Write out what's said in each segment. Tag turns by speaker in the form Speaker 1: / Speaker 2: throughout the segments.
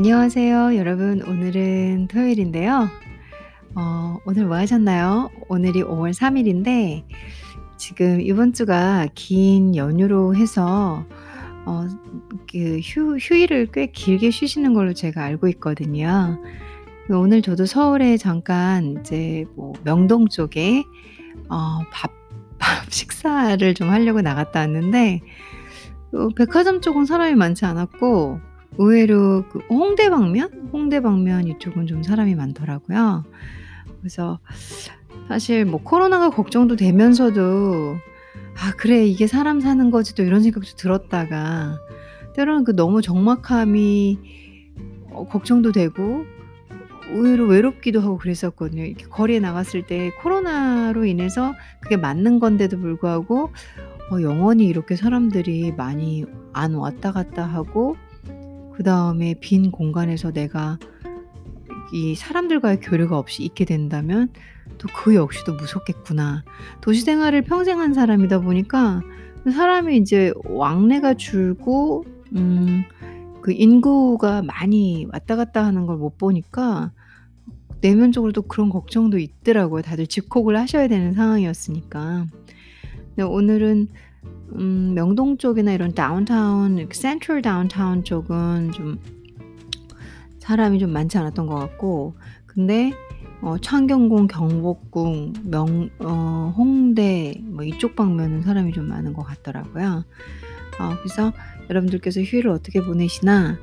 Speaker 1: 안녕하세요, 여러분. 오늘은 토요일인데요. 어, 오늘 뭐 하셨나요? 오늘이 5월 3일인데, 지금 이번 주가 긴 연휴로 해서, 어, 그 휴, 휴일을 꽤 길게 쉬시는 걸로 제가 알고 있거든요. 오늘 저도 서울에 잠깐 이제 뭐 명동 쪽에, 어, 밥, 밥 식사를 좀 하려고 나갔다 왔는데, 어, 백화점 쪽은 사람이 많지 않았고, 의외로 그 홍대 방면? 홍대 방면 이쪽은 좀 사람이 많더라고요. 그래서 사실 뭐 코로나가 걱정도 되면서도 '아 그래 이게 사람 사는 거지.' 또 이런 생각도 들었다가 때로는 그 너무 적막함이 어 걱정도 되고 의외로 외롭기도 하고 그랬었거든요. 이렇게 거리에 나갔을 때 코로나로 인해서 그게 맞는 건데도 불구하고 어 영원히 이렇게 사람들이 많이 안 왔다 갔다 하고 그 다음에 빈 공간에서 내가 이 사람들과의 교류가 없이 있게 된다면 또 그 역시도 무섭겠구나. 도시 생활을 평생 한 사람이다 보니까 사람이 이제 왕래가 줄고 음 그 인구가 많이 왔다 갔다 하는 걸 못 보니까 내면적으로도 그런 걱정도 있더라고요. 다들 집콕을 하셔야 되는 상황이었으니까. 근데 오늘은 음 명동 쪽이나 이런 다운타운 센트럴 다운타운 쪽은 좀 사람이 좀 많지 않았던 것 같고 근데 어 창경궁, 경복궁, 명 어 홍대 뭐 이쪽 방면은 사람이 좀 많은 것 같더라고요. 어 그래서 여러분들께서 휴일을 어떻게 보내시나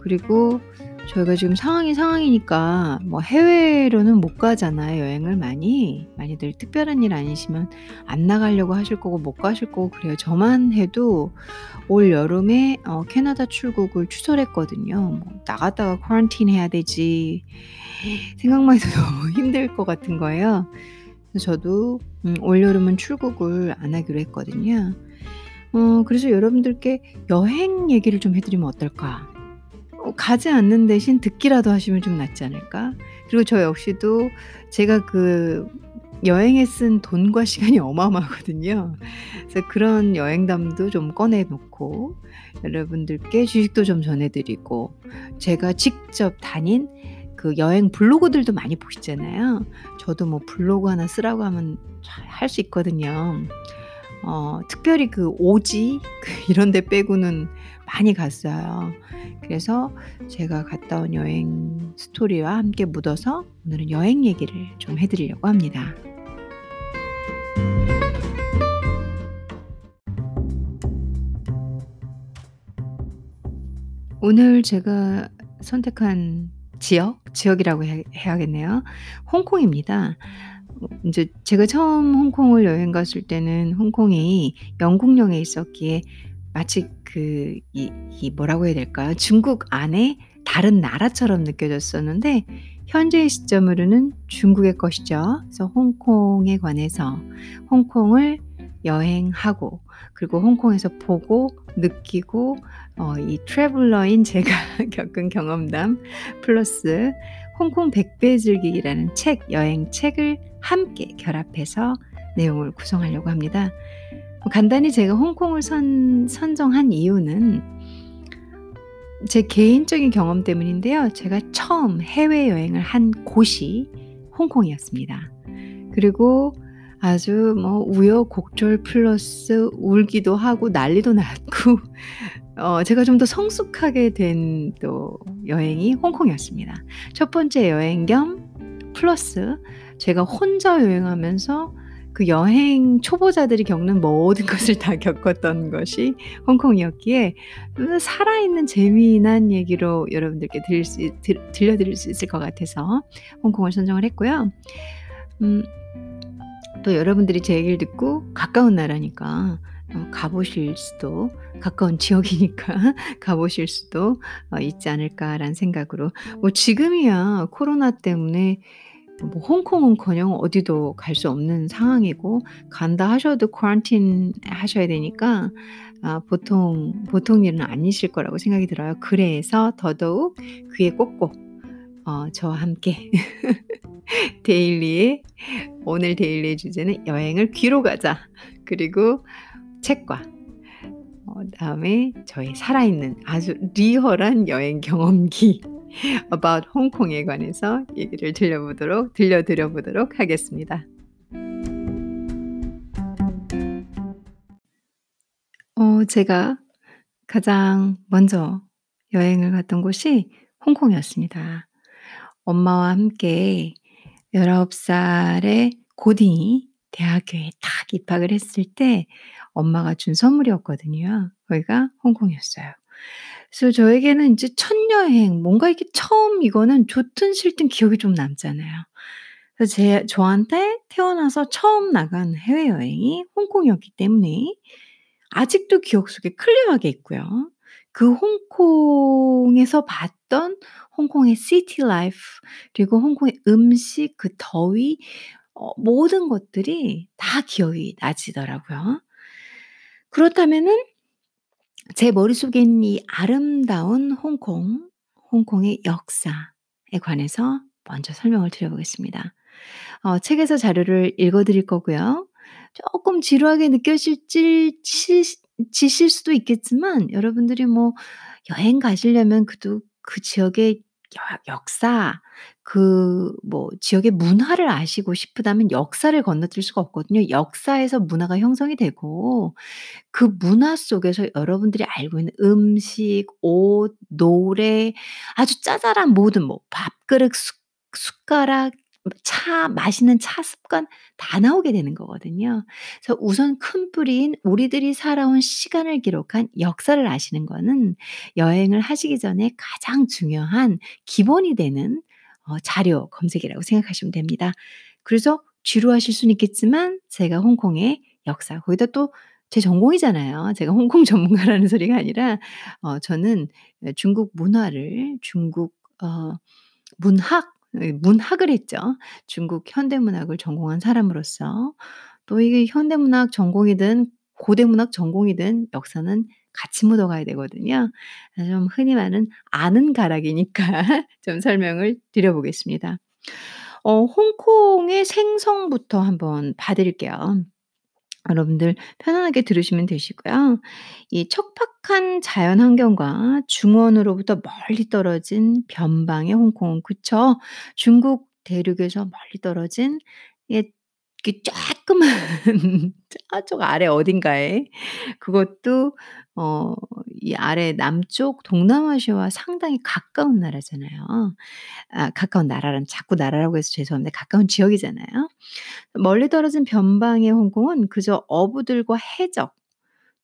Speaker 1: 그리고 저희가 지금 상황이 상황이니까 뭐 해외로는 못 가잖아요, 여행을 많이. 많이들 특별한 일 아니시면 안 나가려고 하실 거고 못 가실 거고 그래요. 저만 해도 올 여름에 어 캐나다 출국을 취소를 했거든요. 뭐 나갔다가 쿼런틴 해야 되지. 생각만 해도 너무 힘들 것 같은 거예요. 그래서 저도 음 올 여름은 출국을 안 하기로 했거든요. 어 그래서 여러분들께 여행 얘기를 좀 해 드리면 어떨까? 어 가지 않는 대신 듣기라도 하시면 좀 낫지 않을까? 그리고 저 역시도 제가 그 여행에 쓴 돈과 시간이 어마어마하거든요. 그래서 그런 여행담도 좀 꺼내 놓고 여러분들께 주식도 좀 전해 드리고 제가 직접 다닌 그 여행 블로그들도 많이 보시잖아요. 저도 뭐 블로그 하나 쓰라고 하면 잘 할 수 있거든요. 어 특별히 그 오지 그 이런 데 빼고는 많이 갔어요. 그래서 제가 갔다 온 여행 스토리와 함께 묻어서 오늘은 여행 얘기를 좀 해 드리려고 합니다. 오늘 제가 선택한 지역, 지역이라고 해 해야겠네요. 홍콩입니다. 어 인제 제가 처음 홍콩을 여행 갔을 때는 홍콩이 영국령에 있었기에 마치 그 이 이 뭐라고 해야 될까요? 중국 안에 다른 나라처럼 느껴졌었는데 현재의 시점으로는 중국의 것이죠. 그래서 홍콩에 관해서 홍콩을 여행하고 그리고 홍콩에서 보고 느끼고 어 이 트래블러인 제가 겪은 경험담 플러스 홍콩 100배 즐기기라는 책, 여행 책을 함께 결합해서 내용을 구성하려고 합니다. 뭐 간단히 제가 홍콩을 선 선정한 이유는 제 개인적인 경험 때문인데요. 제가 처음 해외여행을 한 곳이 홍콩이었습니다. 그리고 아주 뭐 우여곡절 플러스 울기도 하고 난리도 났고 어 제가 좀 더 성숙하게 된 또 여행이 홍콩이었습니다. 첫 번째 여행 겸 플러스 제가 혼자 여행하면서 그 여행 초보자들이 겪는 모든 것을 다 겪었던 것이 홍콩이었기에 음 살아있는 재미난 얘기로 여러분들께 들릴 수 들 들려드릴 수 있을 것 같아서 홍콩을 선정을 했고요. 음. 또 여러분들이 제 얘기를 듣고 가까운 나라니까 어가 보실 수도 가까운 지역이니까 가 보실 수도 어 있지 않을까라는 생각으로 뭐 지금이야 코로나 때문에 뭐 홍콩은커녕 어디도 갈 수 없는 상황이고 간다 하셔도 쿼런틴 하셔야 되니까 아 보통 보통 일은 아니실 거라고 생각이 들어요. 그래서 더더욱 귀에 꽂고 어 저와 함께 데일리의 오늘 데일리의 주제는 "여행을 귀로 가자." 그리고 책과 어 다음에 저의 살아있는 아주 리얼한 여행 경험기 about 홍콩에 관해서 얘기를 들려보도록 들려드려 보도록 하겠습니다. 어 제가 가장 먼저 여행을 갔던 곳이 홍콩이었습니다. 엄마와 함께 19 살의 고딩이 대학교에 딱 입학을 했을 때 엄마가 준 선물이었거든요. 거기가 홍콩이었어요. 그래서 저에게는 인제 첫 여행 뭔가 이렇게 처음 이거는 좋든 싫든 기억이 좀 남잖아요. 그래서 제 저한테 태어나서 처음 나간 해외여행이 홍콩이었기 때문에 아직도 기억 속에 클리어하게 있고요. 그 홍콩에서 봤던 홍콩의 city life 그리고 홍콩의 음식, 그 더위 어 모든 것들이 다 기억이 나지더라고요. 그렇다면은 제 머릿속에 있는 이 아름다운 홍콩, 홍콩의 역사에 관해서 먼저 설명을 드려 보겠습니다. 어 책에서 자료를 읽어 드릴 거고요. 쪼끔 지루하게 느껴질질 실 지실 수도 있겠지만 여러분들이 뭐 여행 가시려면 그래도 그 지역의 역 역사 그 뭐 지역의 문화를 아시고 싶으다면 역사를 건너뛸 수가 없거든요. 역사에서 문화가 형성이 되고 그 문화 속에서 여러분들이 알고 있는 음식, 옷, 노래 아주 자잘한 모든 뭐 밥그릇, 숟 숟가락, 뭐차 마시는 차 습관 다 나오게 되는 거거든요. 그래서 우선 큰 뿌리인 우리들이 살아온 시간을 기록한 역사를 아시는 거는 여행을 하시기 전에 가장 중요한 기본이 되는 어 자료 검색이라고 생각하시면 됩니다. 그래서 지루하실 수는 있겠지만 제가 홍콩의 역사 거기다 또 제 전공이잖아요. 제가 홍콩 전문가라는 소리가 아니라 어 저는 예 중국 문화를 중국 어 문학 예 문학을 했죠. 중국 현대문학을 전공한 사람으로서 또 이게 현대문학 전공이든 고대 문학 전공이든 역사는 같이 묻어가야 되거든요. 좀 흔히 말하는 아는 가락이니까 좀 설명을 드려 보겠습니다. 어 홍콩의 생성부터 한번 봐 드릴게요. 여러분들 편안하게 들으시면 되시고요. 이 척박한 자연 환경과 중원으로부터 멀리 떨어진 변방의 홍콩 그쵸? 중국 대륙에서 멀리 떨어진 예 그 조그만 저쪽 아래 어딘가에 그것도 어 이 아래 남쪽 동남아시아와 상당히 가까운 나라잖아요. 아 가까운 나라란 자꾸 나라라고 해서 죄송합니다. 가까운 지역이잖아요. 멀리 떨어진 변방의 홍콩은 그저 어부들과 해적,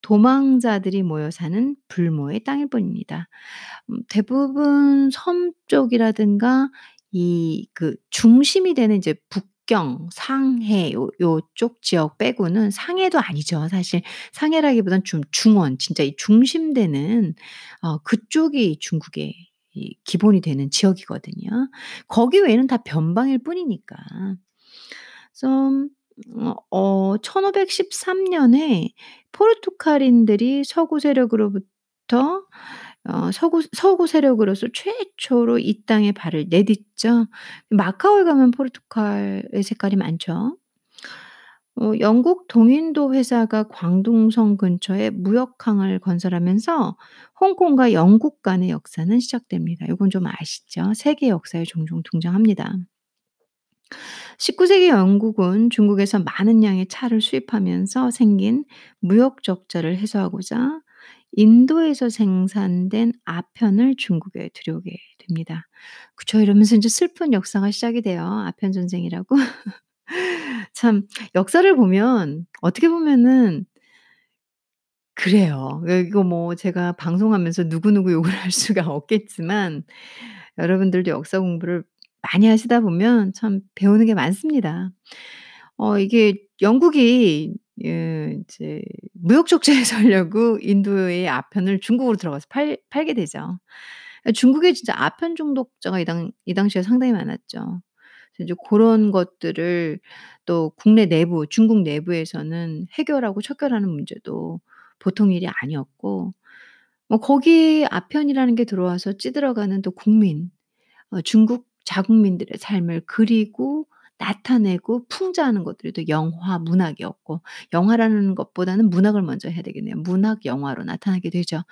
Speaker 1: 도망자들이 모여 사는 불모의 땅일 뿐입니다. 음 대부분 섬 쪽이라든가 이 그 중심이 되는 이제 북 경, 상해 요 요쪽 지역 빼고는 상해도 아니죠. 사실 상해라기보다는 좀 중원 진짜 이 중심되는 어 그쪽이 중국의 이 기본이 되는 지역이거든요. 거기 외에는 다 변방일 뿐이니까. 그래서 어어1513 년에 포르투갈인들이 서구 세력으로부터 어 서구 서구 세력으로서 최초로 이 땅에 발을 내딛죠. 마카오에 가면 포르투갈의 색깔이 많죠. 어 영국 동인도 회사가 광둥성 근처에 무역항을 건설하면서 홍콩과 영국 간의 역사는 시작됩니다. 요건 좀 아시죠? 세계 역사에 종종 등장합니다. 19 세기 영국은 중국에서 많은 양의 차를 수입하면서 생긴 무역 적자를 해소하고자 인도에서 생산된 아편을 중국에 들여오게 됩니다. 그쵸. 이러면서 인제 슬픈 역사가 시작이 돼요. 아편 전쟁이라고. 참 역사를 보면 어떻게 보면은 그래요. 예 이거 뭐 제가 방송하면서 누구누구 욕을 할 수가 없겠지만 여러분들도 역사 공부를 많이 하시다 보면 참 배우는 게 많습니다. 어 이게 영국이 예 이제 무역 적자 해소하려고 인도의 아편을 중국으로 들어가서 팔 팔게 되죠. 예 중국에 진짜 아편 중독자가 이 당 이 당시에 상당히 많았죠. 이제 고런 것들을 또 국내 내부 중국 내부에서는 해결하고 척결하는 문제도 보통 일이 아니었고 뭐 거기 아편이라는 게 들어와서 찌들어가는 또 국민 어 중국 자국민들의 삶을 그리고 나타내고 풍자하는 것들이 또 영화, 문학이었고 영화라는 것보다는 문학을 먼저 해야 되겠네요. 문학, 영화로 나타나게 되죠.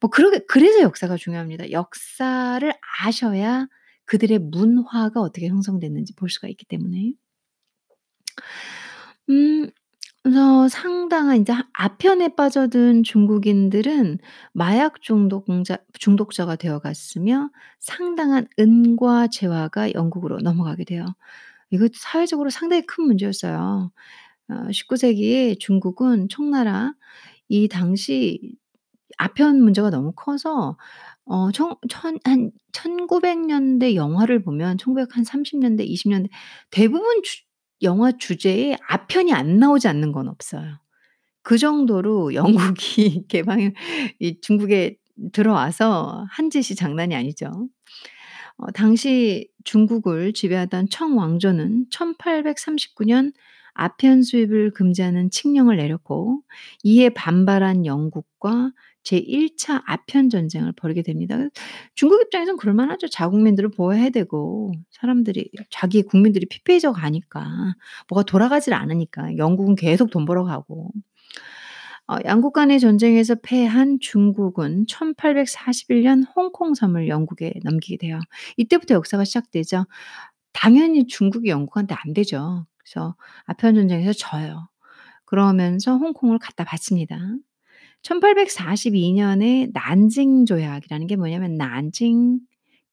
Speaker 1: 뭐 그러게 그래서 역사가 중요합니다. 역사를 아셔야 그들의 문화가 어떻게 형성됐는지 볼 수가 있기 때문에. 음 그래서 상당한 인제 아편에 빠져든 중국인들은 마약 중독자 중독자가 되어 갔으며 상당한 은과 재화가 영국으로 넘어가게 돼요. 이거 사회적으로 상당히 큰 문제였어요. 어 19 세기에 중국은 청나라 이 당시 아편 문제가 너무 커서 어 청 천 한 1900 년대 영화를 보면 1930 년대 20 년대 대부분 주 영화 주제에 아편이 안 나오지 않는 건 없어요. 그 정도로 영국이 개방을 이 중국에 들어와서 한 짓이 장난이 아니죠. 어 당시 중국을 지배하던 청왕조는 1839년 아편 수입을 금지하는 칙령을 내렸고 이에 반발한 영국과 제1 차 아편 전쟁을 벌이게 됩니다. 중국 입장에선 그럴 만하죠. 자국민들을 보호해야 되고 사람들이 자기 국민들이 피폐해져 가니까 뭐가 돌아가질 않으니까 영국은 계속 돈 벌어 가고. 어 양국 간의 전쟁에서 패한 중국은 1841년 홍콩 섬을 영국에 넘기게 돼요. 이때부터 역사가 시작되죠. 당연히 중국이 영국한테 안 되죠. 그래서 아편 전쟁에서 져요. 그러면서 홍콩을 갖다 바칩니다. 1842 년에 난징 조약이라는 게 뭐냐면 난징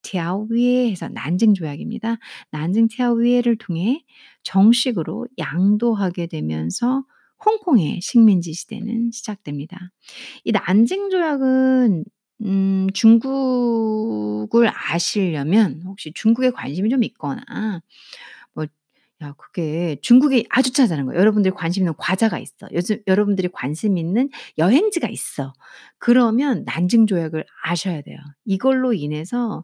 Speaker 1: 티아오위에 해서 난징 조약입니다. 난징 티아오위에를 통해 정식으로 양도하게 되면서 홍콩의 식민지 시대는 시작됩니다. 이 난징 조약은 음 중국을 아시려면 혹시 중국에 관심이 좀 있거나 뭐 야 그게 중국이 아주 짜잘한 거예요. 여러분들이 관심 있는 과자가 있어. 요즘 여러분들이 관심 있는 여행지가 있어. 그러면 난징 조약을 아셔야 돼요. 이걸로 인해서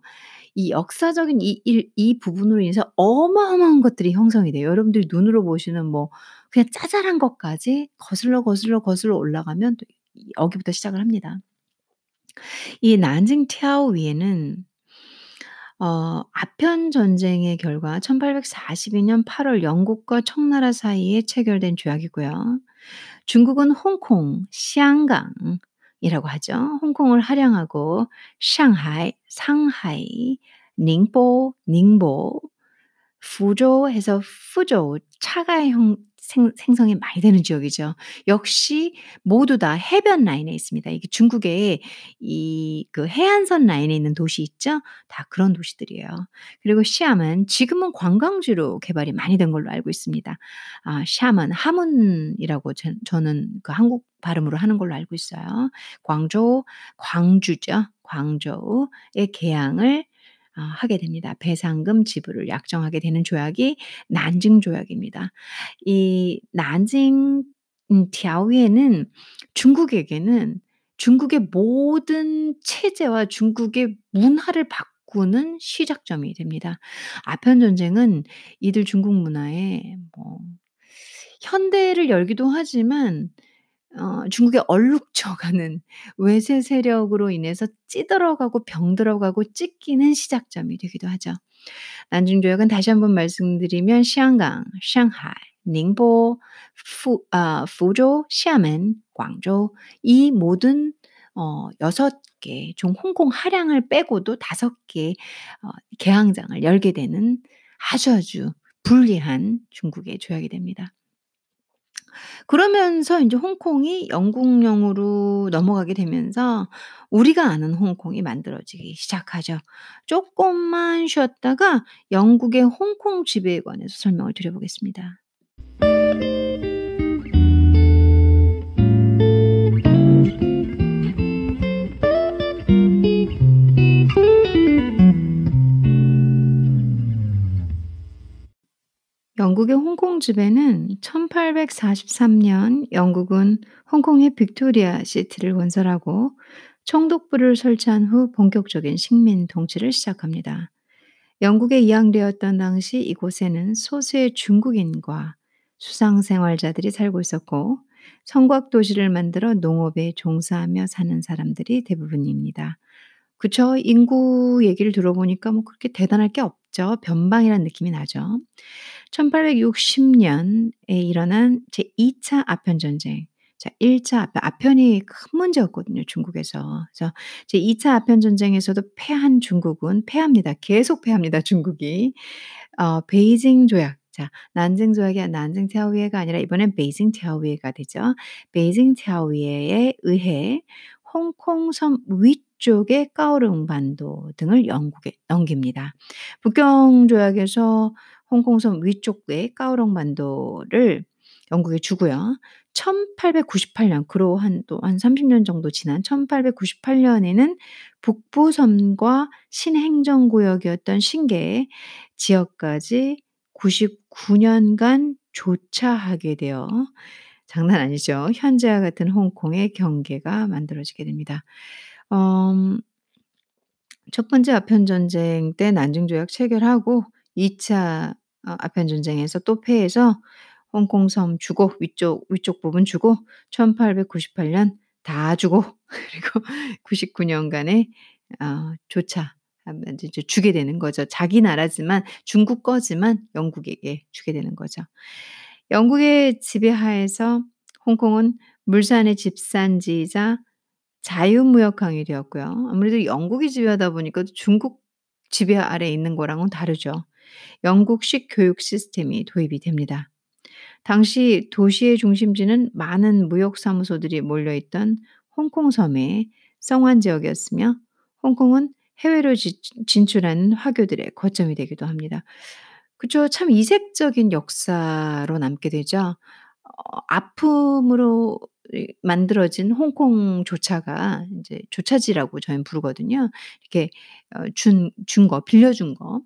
Speaker 1: 이 역사적인 이일이 부분으로 인해서 어마어마한 것들이 형성이 돼요. 여러분들이 눈으로 보시는 뭐 그냥 짜잘한 것까지 거슬러, 거슬러, 거슬러 올라가면 또이 여기부터 시작을 합니다. 이 난징 티아오 위에는 어 아편 전쟁의 결과 1842 년 8 월 영국과 청나라 사이에 체결된 조약이고요. 중국은 홍콩, 시안강이라고 하죠. 홍콩을 할양하고 상하이, 상하이, 닝보, 닝보, fu조 해서 fu조 차가 형생 생성이 많이 되는 지역이죠. 역시 모두 다 해변 라인에 있습니다. 이게 중국의 이 그 해안선 라인에 있는 도시 있죠? 다 그런 도시들이에요. 그리고 시암은 지금은 관광지로 개발이 많이 된 걸로 알고 있습니다. 아 시암은 하문이라고 전 저는 그 한국 발음으로 하는 걸로 알고 있어요. 광조 광주죠. 광저우의 개항을 아 하게 됩니다. 배상금 지불을 약정하게 되는 조약이 난징 조약입니다. 이 난징 음条约는 중국에게는 중국의 모든 체제와 중국의 문화를 바꾸는 시작점이 됩니다. 아편 전쟁은 이들 중국 문화에 뭐 현대를 열기도 하지만 어 중국의 얼룩져가는 외세 세력으로 인해서 찌들어가고 병들어가고 찢기는 시작점이 되기도 하죠. 난징 조약은 다시 한번 말씀드리면 시안강, 상하이, 닝보, 푸아 fu조, 샤먼, 광저우 이 모든 어 6개 종 홍콩 할양을 빼고도 5개 어 개항장을 열게 되는 아주 아주 불리한 중국의 조약이 됩니다. 그러면서 인제 홍콩이 영국령으로 넘어가게 되면서 우리가 아는 홍콩이 만들어지기 시작하죠. 쪼끔만 쉬었다가 영국의 홍콩 지배에 관해서 설명을 드려 보겠습니다. 영국의 홍콩 지배는 1843년 영국은 홍콩의 빅토리아 시티를 건설하고 총독부를 설치한 후 본격적인 식민 통치를 시작합니다. 영국에 이양되었던 당시 이곳에는 소수의 중국인과 수상 생활자들이 살고 있었고 성곽 도시를 만들어 농업에 종사하며 사는 사람들이 대부분입니다. 그쵸. 인구 얘기를 들어보니까 뭐 그렇게 대단할 게 죠. 변방이라는 느낌이 나죠. 1860년에 일어난 제2차 아편 전쟁. 자, 1차 아편, 아편이 큰 문제였거든요, 중국에서. 그래서 제2차 아편 전쟁에서도 패한 중국은 패합니다. 계속 패합니다, 중국이. 어, 베이징 조약. 자, 난징 조약이 난징 태아위해가 아니라 이번엔 베이징 태아위해가 되죠. 베이징 태아위해에 의해 홍콩섬 위쪽의 까오릉반도 등을 영국에 넘깁니다. 북경조약에서 홍콩 섬 위쪽의 까오릉 반도를 영국에 주고요. 1898년 그로 한 또 한 30년 정도 지난 1898년에는 북부섬과 신행정구역이었던 신계 지역까지 99년간 조차하게 되어 장난 아니죠. 현재와 같은 홍콩의 경계가 만들어지게 됩니다. 음. 첫 번째 아편 전쟁 때 난징 조약 체결하고 2차 어 아편 전쟁에서 또 패해서 홍콩 섬 주고 위쪽 위쪽 부분 주고 1898년 다 주고 그리고 99 년간의 어 조차 이제 주게 되는 거죠. 자기 나라지만 중국 거지만 영국에게 주게 되는 거죠. 영국의 지배하에서 홍콩은 물산의 집산지이자 자유무역 강이 되었고요. 아무래도 영국이 지배하다 보니까 중국 지배 아래에 있는 거랑은 다르죠. 영국식 교육 시스템이 도입이 됩니다. 당시 도시의 중심지는 많은 무역 사무소들이 몰려 있던 홍콩 섬의 성안 지역이었으며 홍콩은 해외로 지 진출하는 화교들의 거점이 되기도 합니다. 그쵸. 참 이색적인 역사로 남게 되죠. 어 아픔으로 이 만들어진 홍콩 조차가 인제 조차지라고 저희는 부르거든요. 이렇게 어준준 거 빌려준 거.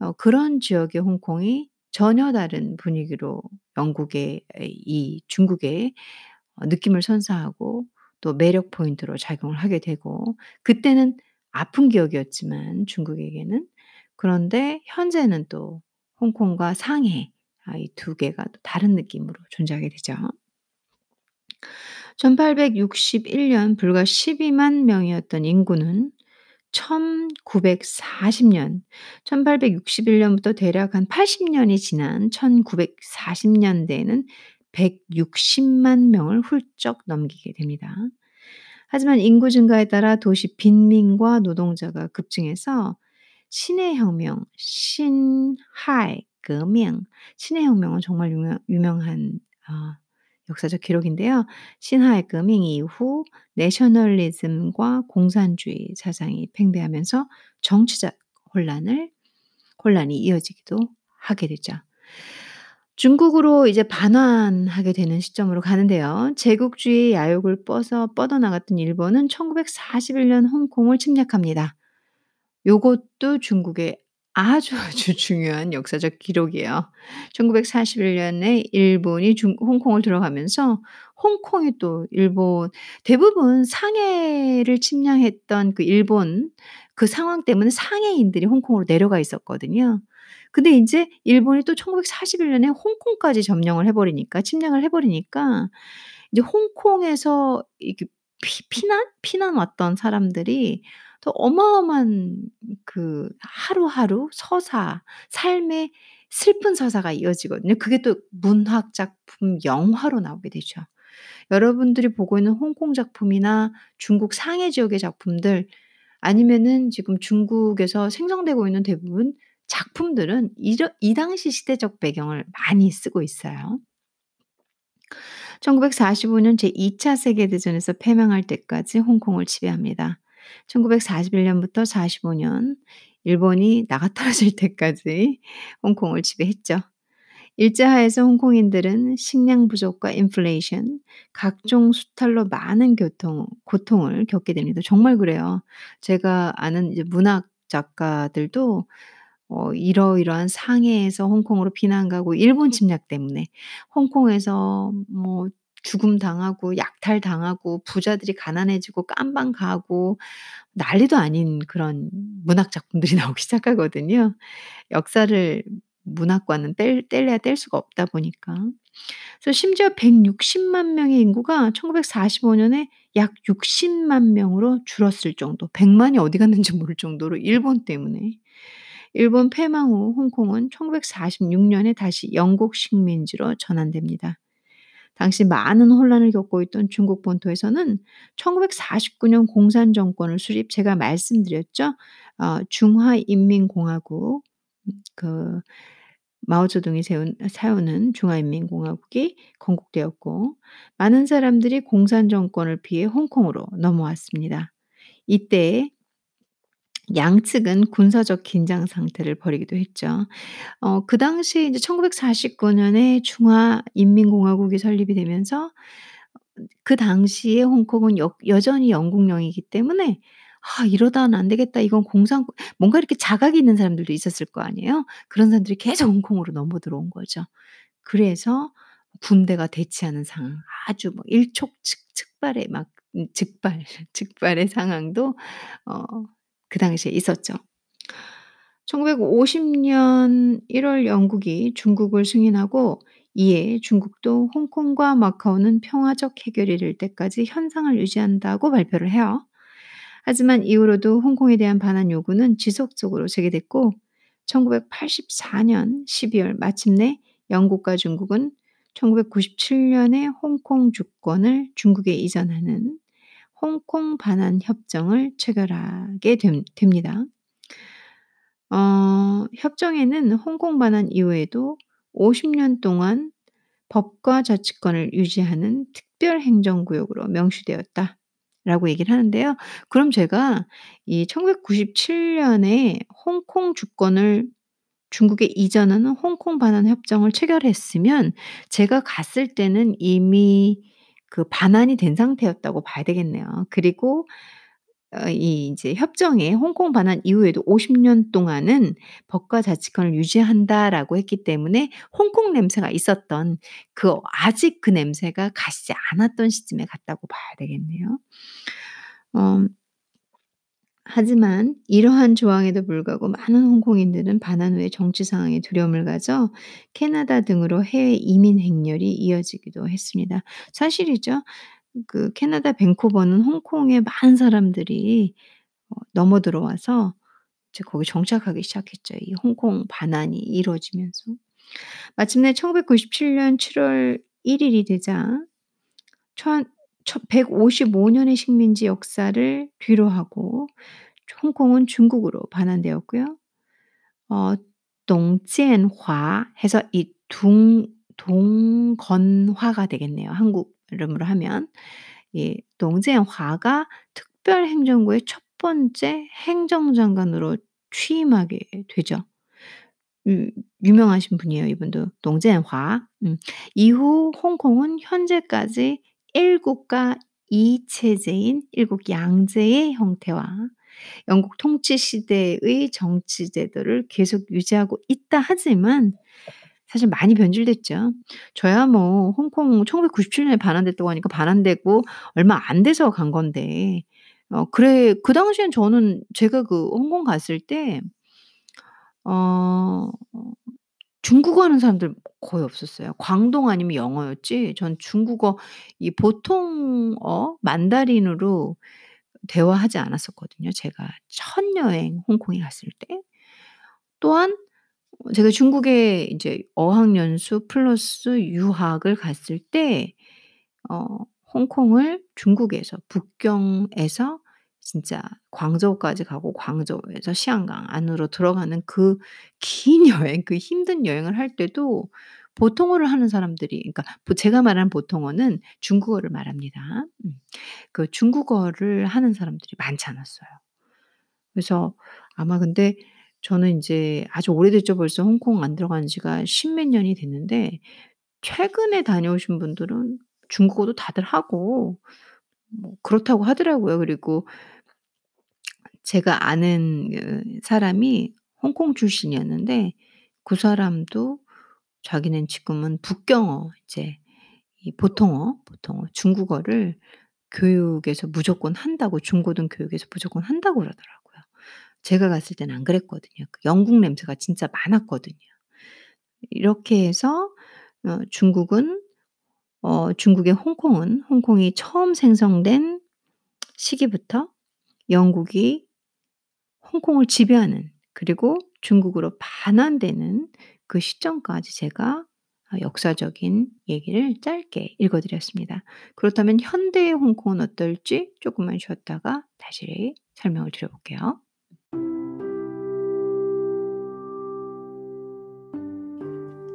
Speaker 1: 어 그런 지역의 홍콩이 전혀 다른 분위기로 영국의 이 중국의 어 느낌을 선사하고 또 매력 포인트로 작용을 하게 되고 그때는 아픈 기억이었지만 중국에게는 그런데 현재는 또 홍콩과 상해 아이두 개가 또 다른 느낌으로 존재하게 되죠. 1861년 불과 120만 명이었던 인구는 1940년 1861년부터 대략 한 80년이 지난 1940년대에는 160만 명을 훌쩍 넘기게 됩니다. 하지만 인구 증가에 따라 도시 빈민과 노동자가 급증해서 신해 혁명, 신하이革命 신해 혁명은 정말 유명 유명한 어 역사적 기록인데요. 신하이 革命 이후 내셔널리즘과 공산주의 사상이 팽배하면서 정치적 혼란을 혼란이 이어지기도 하게 되죠. 중국으로 이제 반환하게 되는 시점으로 가는데요. 제국주의 야욕을 뻗어 뻗어나갔던 일본은 1941년 홍콩을 침략합니다. 요것도 중국의 아주 아주 중요한 역사적 기록이에요. 1941 년에 일본이 중 홍콩을 들어가면서 홍콩이 또 일본 대부분 상해를 침략했던 그 일본 그 상황 때문에 상해인들이 홍콩으로 내려가 있었거든요. 근데 인제 일본이 또 1941 년에 홍콩까지 점령을 해 버리니까 침략을 해 버리니까 이제 홍콩에서 이렇게 피 피난? 피난 왔던 사람들이 또 어마어마한 그 하루하루 서사, 삶의 슬픈 서사가 이어지거든요. 그게 또 문학 작품, 영화로 나오게 되죠. 여러분들이 보고 있는 홍콩 작품이나 중국 상해 지역의 작품들 아니면은 지금 중국에서 생성되고 있는 대부분 작품들은 이러 이 당시 시대적 배경을 많이 쓰고 있어요. 1945년 제2 차 세계대전에서 패망할 때까지 홍콩을 지배합니다. 1941년부터 45년 일본이 나가떨어질 때까지 홍콩을 지배했죠. 일제하에서 홍콩인들은 식량 부족과 인플레이션, 각종 수탈로 많은 교통 고통을 겪게 됩니다. 정말 그래요. 제가 아는 문학 작가들도 어 이러이러한 상해에서 홍콩으로 피난 가고 일본 침략 때문에 홍콩에서 뭐 죽음 당하고 약탈 당하고 부자들이 가난해지고 깜방 가고 난리도 아닌 그런 문학 작품들이 나오기 시작하거든요. 역사를 문학과는 뗄 뗄래야 뗄 수가 없다 보니까. 그래서 심지어 160만 명의 인구가 1945년에 약 60만 명으로 줄었을 정도 100만이 어디 갔는지 모를 정도로 일본 때문에 일본 패망 후 홍콩은 1946 년에 다시 영국 식민지로 전환됩니다. 당시 많은 혼란을 겪고 있던 중국 본토에서는 1949년 공산 정권을 수립 제가 말씀드렸죠. 어 중화인민공화국 그 마오쩌둥이 세운 세우는 중화인민공화국이 건국되었고 많은 사람들이 공산 정권을 피해 홍콩으로 넘어왔습니다. 이때 양측은 군사적 긴장 상태를 벌이기도 했죠. 어 그 당시에 이제 1949 년에 중화인민공화국이 설립이 되면서 그 당시에 홍콩은 여 여전히 영국령이기 때문에 '아 이러다는 안 되겠다. 이건 공산' 뭔가 이렇게 자각이 있는 사람들도 있었을 거 아니에요. 그런 사람들이 계속 홍콩으로 넘어 들어온 거죠. 그래서 군대가 대치하는 상황 아주 뭐 일촉즉발의 막음 즉발 즉발의 상황도 어 그 당시에 있었죠. 1950년 1월 영국이 중국을 승인하고 이에 중국도 홍콩과 마카오는 평화적 해결이 될 때까지 현상을 유지한다고 발표를 해요. 하지만 이후로도 홍콩에 대한 반환 요구는 지속적으로 제기됐고 1984년 12월 마침내 영국과 중국은 1997 년에 홍콩 주권을 중국에 이전하는 홍콩 반환 협정을 체결하게 됨 됩니다. 어 협정에는 홍콩 반환 이후에도 50년 동안 법과 자치권을 유지하는 특별 행정구역으로 명시되었다 라고 얘기를 하는데요. 그럼 제가 이 1997 년에 홍콩 주권을 중국에 이전하는 홍콩 반환 협정을 체결했으면 제가 갔을 때는 이미 그 반환이 된 상태였다고 봐야 되겠네요. 그리고 어 이 인제 협정에 홍콩 반환 이후에도 50 년 동안은 법과 자치권을 유지한다라고 했기 때문에 홍콩 냄새가 있었던 그 아직 그 냄새가 가시지 않았던 시점에 갔다고 봐야 되겠네요. 어 하지만 이러한 조항에도 불구하고 많은 홍콩인들은 반환 후에 정치 상황에 두려움을 가져 캐나다 등으로 해외 이민 행렬이 이어지기도 했습니다. 사실이죠. 그 캐나다 밴쿠버는 홍콩에 많은 사람들이 어 넘어 들어와서 이제 거기 정착하기 시작했죠. 이 홍콩 반환이 이루어지면서. 마침내 1997년 7월 1 일이 되자 천천 155년의 식민지 역사를 뒤로하고 홍콩은 중국으로 반환되었고요. 어, 동젠화 해서 이 둥, 동건화가 되겠네요. 한국 이름으로 하면 이 동젠화가 특별 행정구의 첫 번째 행정장관으로 취임하게 되죠. 음, 유명하신 분이에요. 이분도 동젠화. 음. 이후 홍콩은 현재까지 1 국가 2 체제인 일국 양제의 형태와 영국 통치 시대의 정치 제도를 계속 유지하고 있다 하지만 사실 많이 변질됐죠. 저야 뭐 홍콩 1997 년에 반환됐다고 하니까 반환되고 얼마 안 돼서 간 건데 어 그래 그 당시엔 저는 제가 그 홍콩 갔을 때 어 중국어 하는 사람들 거의 없었어요. 광동 아니면 영어였지 전 중국어 이 보통어 만다린으로 대화하지 않았었거든요 제가 첫 여행 홍콩에 갔을 때. 또한 어 제가 중국에 이제 어학연수 플러스 유학을 갔을 때 어 홍콩을 중국에서 북경에서 진짜 광저우까지 가고 광저우에서 시안강 안으로 들어가는 그 긴 여행 그 힘든 여행을 할 때도 보통어를 하는 사람들이 그러니까 보 제가 말하는 보통어는 중국어를 말합니다. 음. 그 중국어를 하는 사람들이 많지 않았어요. 그래서 아마 근데 저는 인제 아주 오래됐죠. 벌써 홍콩 안 들어간 지가 십몇 년이 됐는데 최근에 다녀오신 분들은 중국어도 다들 하고 뭐 그렇다고 하더라고요. 그리고 제가 아는 그 사람이 홍콩 출신이었는데 그 사람도 자기는 지금은 북경어 이제 이 보통어, 보통어 중국어를 교육에서 무조건 한다고 중고등 교육에서 무조건 한다고 그러더라고요. 제가 갔을 때는 안 그랬거든요. 그 영국 냄새가 진짜 많았거든요. 이렇게 해서 어 중국은 어 중국의 홍콩은 홍콩이 처음 생성된 시기부터 영국이 홍콩을 지배하는 그리고 중국으로 반환되는 그 시점까지 제가 어 역사적인 얘기를 짧게 읽어 드렸습니다. 그렇다면 현대의 홍콩은 어떨지 조금만 쉬었다가 다시 설명을 드려 볼게요.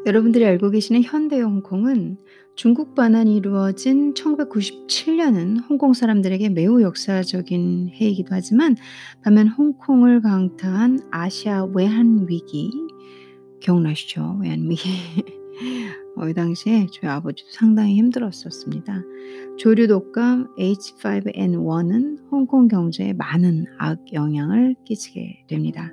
Speaker 1: 여러분들이 알고 계시는 현대의 홍콩은 중국 반환이 이루어진 1997년은 홍콩 사람들에게 매우 역사적인 해이기도 하지만 반면 홍콩을 강타한 아시아 외환 위기 기억나시죠? 외환 위기. 어, 이 당시에 저희 아버지도 상당히 힘들었었습니다. 조류 독감 H5N1은 홍콩 경제에 많은 악영향을 끼치게 됩니다.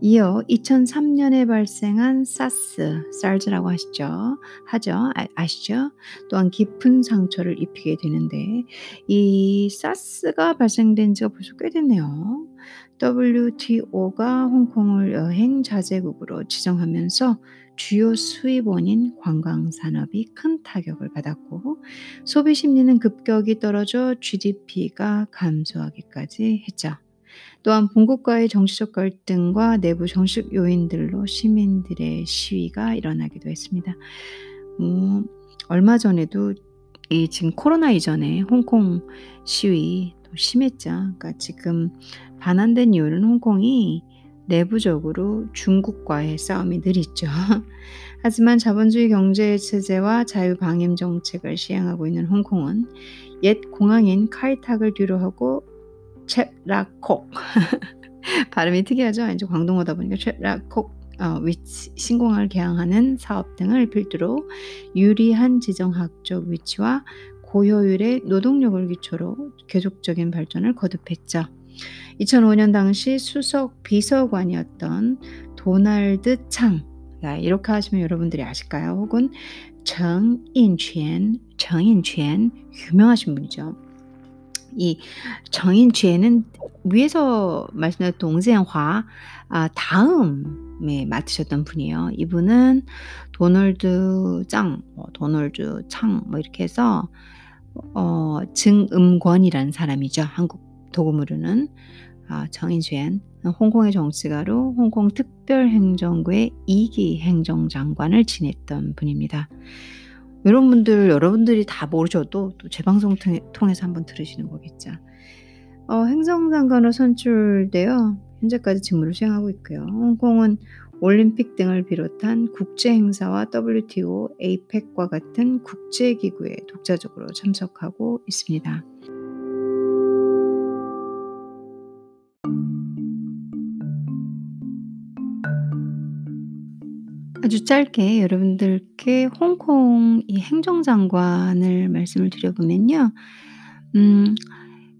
Speaker 1: 이어 2003년에 발생한 사스, SARS라고 하시죠. 하죠. 아, 아시죠? 또한 깊은 상처를 입히게 되는데 이 사스가 발생된 지가 벌써 꽤 됐네요. WTO가 홍콩을 여행 자제국으로 지정하면서 주요 수입원인 관광 산업이 큰 타격을 받았고 소비 심리는 급격히 떨어져 GDP가 감소하기까지 했죠. 또한 본국과의 정치적 갈등과 내부 정식 요인들로 시민들의 시위가 일어나기도 했습니다. 뭐 얼마 전에도 이 지금 코로나 이전에 홍콩 시위 더 심했죠. 그러니까 지금 반환된 이유는 홍콩이 내부적으로 중국과의 싸움이 늘 있죠. 하지만 자본주의 경제 체제와 자유 방임 정책을 시행하고 있는 홍콩은 옛 공항인 카이탁을 뒤로하고 챗라콕 발음이 특이하죠. 이제 광동어다 보니까 챗라콕 어, 위치, 신공항을 개항하는 사업 등을 필두로 유리한 지정학적 위치와 고효율의 노동력을 기초로 계속적인 발전을 거듭했죠. 2005년 당시 수석 비서관이었던 도널드 창 이렇게 하시면 여러분들이 아실까요? 혹은 정인첸, 정인첸 유명하신 분이죠. 이 정인첸은 위에서 말씀드린 동젠화 아, 다음에 맡으셨던 분이에요. 이분은 도널드 짱, 뭐 도널드 창, 뭐 이렇게 해서 어, 증음권이라는 사람이죠. 한국 도금으로는 아, 정인주엔 홍콩의 정치가로 홍콩 특별행정구의 2기 행정장관을 지냈던 분입니다. 이런 분들 여러분들이 다 모르셔도 또 재방송 통해서 한번 들으시는 거겠죠. 어, 행정장관으로 선출되어 현재까지 직무를 수행하고 있고요. 홍콩은 올림픽 등을 비롯한 국제 행사와 WTO, APEC과 같은 국제 기구에 독자적으로 참석하고 있습니다. 아주 짧게 여러분들께 홍콩 이 행정장관을 말씀을 드려보면요. 음,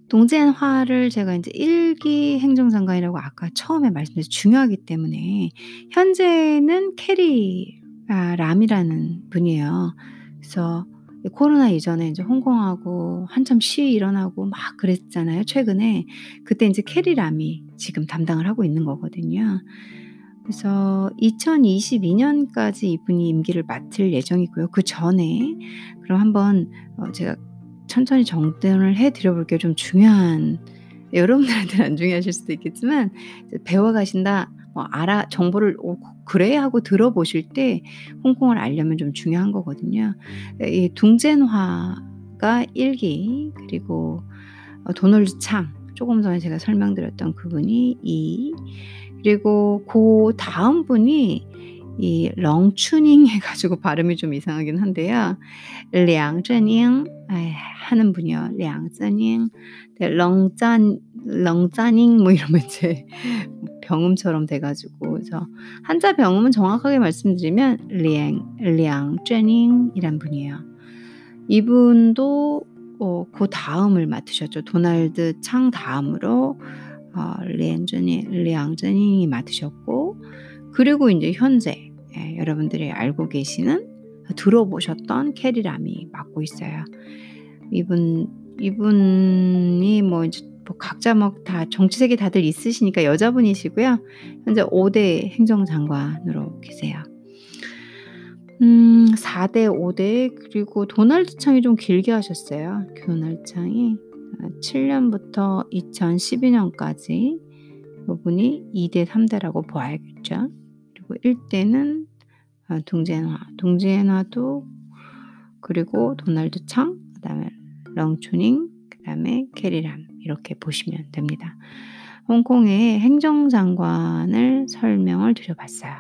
Speaker 1: 동젠화를 제가 이제 1기 행정장관이라고 아까 처음에 말씀드렸 중요하기 때문에 현재는 캐리 아, 람이라는 분이에요. 그래서 코로나 이전에 이제 홍콩하고 한참 시위 일어나고 막 그랬잖아요. 최근에 그때 이제 캐리 람이 지금 담당을 하고 있는 거거든요. 그래서 2022년까지 이분이 임기를 맡을 예정이고요. 그 전에 그럼 한번 어 제가 천천히 정돈을 해 드려 볼게요. 좀 중요한 여러분들한테는 안 중요하실 수도 있겠지만 배워 가신다. 뭐 알아 정보를 오 그래 하고 들어보실 때 홍콩을 알려면 좀 중요한 거거든요. 이 둥젠화가 1기 그리고 어 도널드 창 조금 전에 제가 설명드렸던 그분이 2 그리고 그 다음 분이 이 렁추닝 해가지고 발음이 좀 이상하긴 한데요. 량쩌닝 하는 분이요. 량쩌닝, 네, 렁짠 렁짜닝 뭐 이러면 이제 병음처럼 돼가지고 그래서 한자 병음은 정확하게 말씀드리면 량 량쩌닝이란 분이에요. 이분도 어, 그 다음을 맡으셨죠. 도널드 창 다음으로 어, 리앤전이 리앙전이 맡으셨고 그리고 이제 현재 예, 여러분들이 알고 계시는 들어보셨던 캐리람이 맡고 있어요. 이분 이분이 뭐 이제 뭐 각자 뭐다 정치색이 다들 있으시니까 여자분이시고요. 현재 5대 행정장관으로 계세요. 음, 4대, 5대 그리고 도널드 창이 좀 길게 하셨어요. 도널드 창이 7년부터 2012년까지
Speaker 2: 부분이 2대 3대라고 보아야겠죠. 그리고 1대는 아, 둥지엔화, 둥지엔화도 그리고 도널드 청, 그다음에 렁추닝, 그다음에 캐리람 이렇게 보시면 됩니다. 홍콩의 행정장관을 설명을 드려봤어요.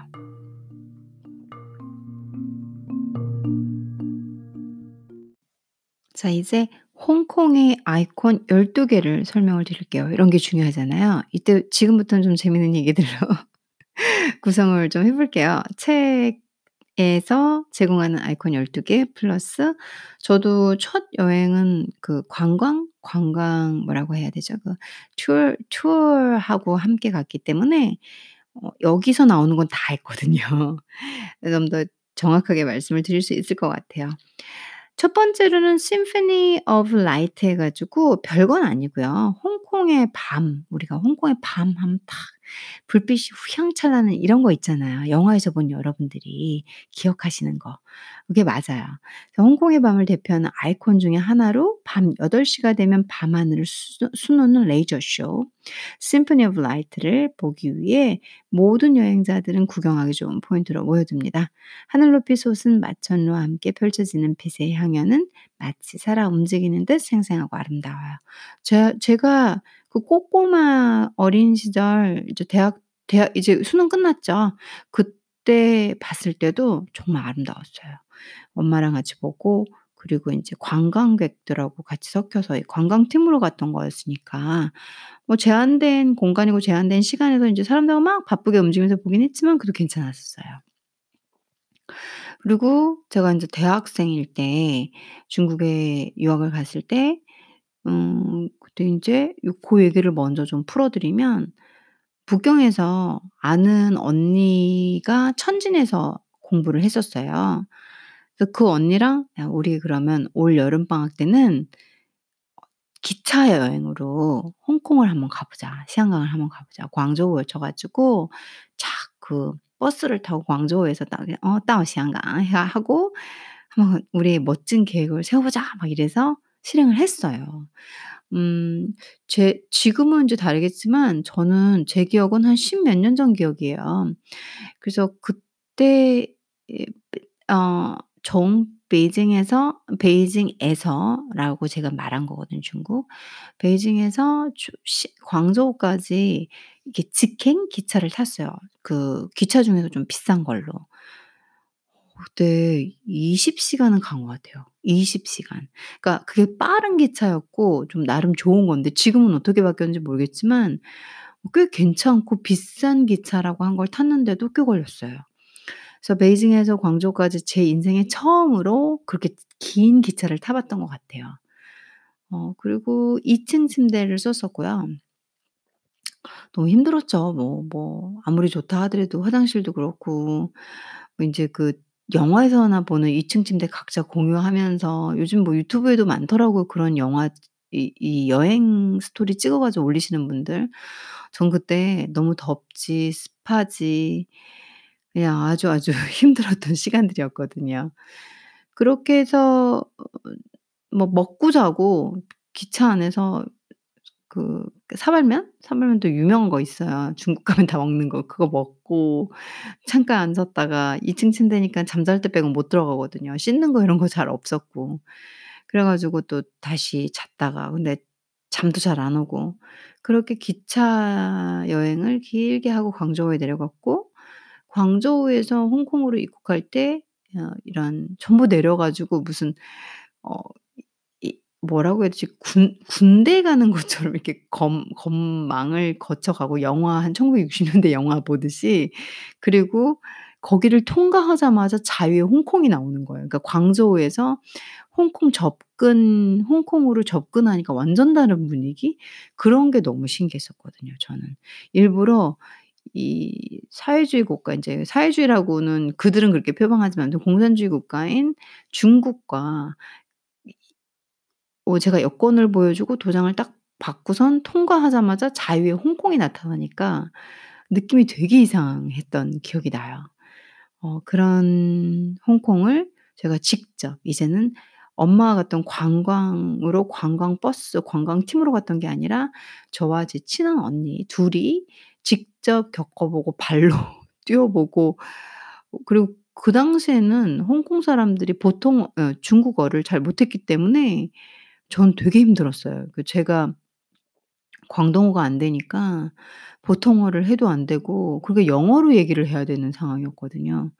Speaker 2: 자, 이제 홍콩의 아이콘 12개를 설명을 드릴게요. 이런 게 중요하잖아요. 이때 지금부터는 좀 재밌는 얘기들로 구성을 좀 해볼게요. 책에서 제공하는 아이콘 12개 플러스 저도 첫 여행은 그 관광 관광 뭐라고 해야 되죠? 그 투어 투어하고 함께 갔기 때문에 어 여기서 나오는 건 다 했거든요. 좀 더 정확하게 말씀을 드릴 수 있을 것 같아요. 첫 번째로는 Symphony of Light 해 가지고 별건 아니고요. 홍콩의 밤, 우리가 홍콩의 밤 하면 딱 불빛이 휘황찬란한 이런 거 있잖아요. 영화에서 본 여러분들이 기억하시는 거. 그게 맞아요. 홍콩의 밤을 대표하는 아이콘 중에 하나로 밤 8시가 되면 밤하늘을 수, 수놓는 레이저쇼, Symphony of Light를 보기 위해 모든 여행자들은 구경하기 좋은 포인트로 모여듭니다. 하늘 높이 솟은 마천루와 함께 펼쳐지는 빛의 향연은 마치 살아 움직이는 듯 생생하고 아름다워요. 제, 제가 그 꼬꼬마 어린 시절 이제 대학 대학 이제 수능 끝났죠. 그때 봤을 때도 정말 아름다웠어요. 엄마랑 같이 보고 그리고 인제 관광객들하고 같이 섞여서 관광팀으로 갔던 거였으니까 뭐 제한된 공간이고 제한된 시간에서 인제 사람들하고 막 바쁘게 움직이면서 보긴 했지만 그래도 괜찮았었어요. 그리고 제가 인제 대학생일 때 중국에 유학을 갔을 때 음 그때 인제 요 고 얘기를 먼저 좀 풀어 드리면 북경에서 아는 언니가 천진에서 공부를 했었어요. 그래서 그 언니랑 "야 우리 그러면 올 여름방학 때는 기차 여행으로 홍콩을 한번 가 보자. 시안강을 한번 가 보자." 광저우였어 가지고 착 그 버스를 타고 광저우에서 딱어"到 시안강." 해 하고 "한번 우리 멋진 계획을 세워 보자." 막 이래서 실행을 했어요. 음 제 지금은 이제 다르겠지만 저는 제 기억은 한 십 몇 년 전 기억이에요. 그래서 그때 예어정 베이징에서 베이징에서라고 제가 말한 거거든요 중국. 베이징에서 광저우까지 이렇게 직행 기차를 탔어요. 그 기차 중에서 좀 비싼 걸로. 그때 20 시간은 간 것 같아요. 20 시간. 그러니까 그게 빠른 기차였고 좀 나름 좋은 건데 지금은 어떻게 바뀌었는지 모르겠지만 꽤 괜찮고 비싼 기차라고 한 걸 탔는데도 꽤 걸렸어요. 그래서 베이징에서 광저우까지 제 인생에 처음으로 그렇게 긴 기차를 타 봤던 것 같아요. 어 그리고 2층 침대를 썼었고요. 너무 힘들었죠. 뭐 뭐 아무리 좋다 하더라도 화장실도 그렇고 뭐 인제 그 영화에서나 보는 2층 침대 각자 공유하면서 요즘 뭐 유튜브에도 많더라고요. 그런 영화 이 이 여행 스토리 찍어 가지고 올리시는 분들. 전 그때 너무 덥지 습하지 그냥 아주 아주 힘들었던 시간들이었거든요. 그렇게 해서 어뭐 먹고 자고 기차 안에서 그 사발면? 사발면도 유명한 거 있어요. 중국 가면 다 먹는 거. 그거 먹고 잠깐 앉았다가 2층 침대니까 잠잘 때 빼고 못 들어가거든요. 씻는 거 이런 거 잘 없었고. 그래 가지고 또 다시 잤다가 근데 잠도 잘 안 오고 그렇게 기차 여행을 길게 하고 광저우에 내려갔고 광저우에서 홍콩으로 입국할 때어 이런 전부 내려 가지고 무슨 어이 뭐라고 해야 되지? 군 군대 가는 것처럼 이렇게 검 검망을 거쳐 가고 영화 한 1960 년대 영화 보듯이 그리고 거기를 통과하자마자 자유의 홍콩이 나오는 거예요. 그러니까 광저우에서 홍콩 접근 홍콩으로 접근하니까 완전 다른 분위기? 그런 게 너무 신기했었거든요 저는. 일부러 이 사회주의 국가 인제 사회주의라고는 그들은 그렇게 표방하지만 공산주의 국가인 중국과 어 제가 여권을 보여주고 도장을 딱 받고선 통과하자마자 자유의 홍콩이 나타나니까 느낌이 되게 이상했던 기억이 나요. 어 그런 홍콩을 제가 직접 이제는 엄마가 갔던 관광으로 관광버스 관광팀으로 갔던 게 아니라 저와 제 친한 언니 둘이 직접 겪어 보고 발로 뛰어 보고 어 그리고 그 당시에는 홍콩 사람들이 보통 어 중국어를 잘 못했기 때문에 전 되게 힘들었어요. 그 제가 광동어가 안 되니까 보통어를 해도 안 되고 그리고 영어로 얘기를 해야 되는 상황이었거든요.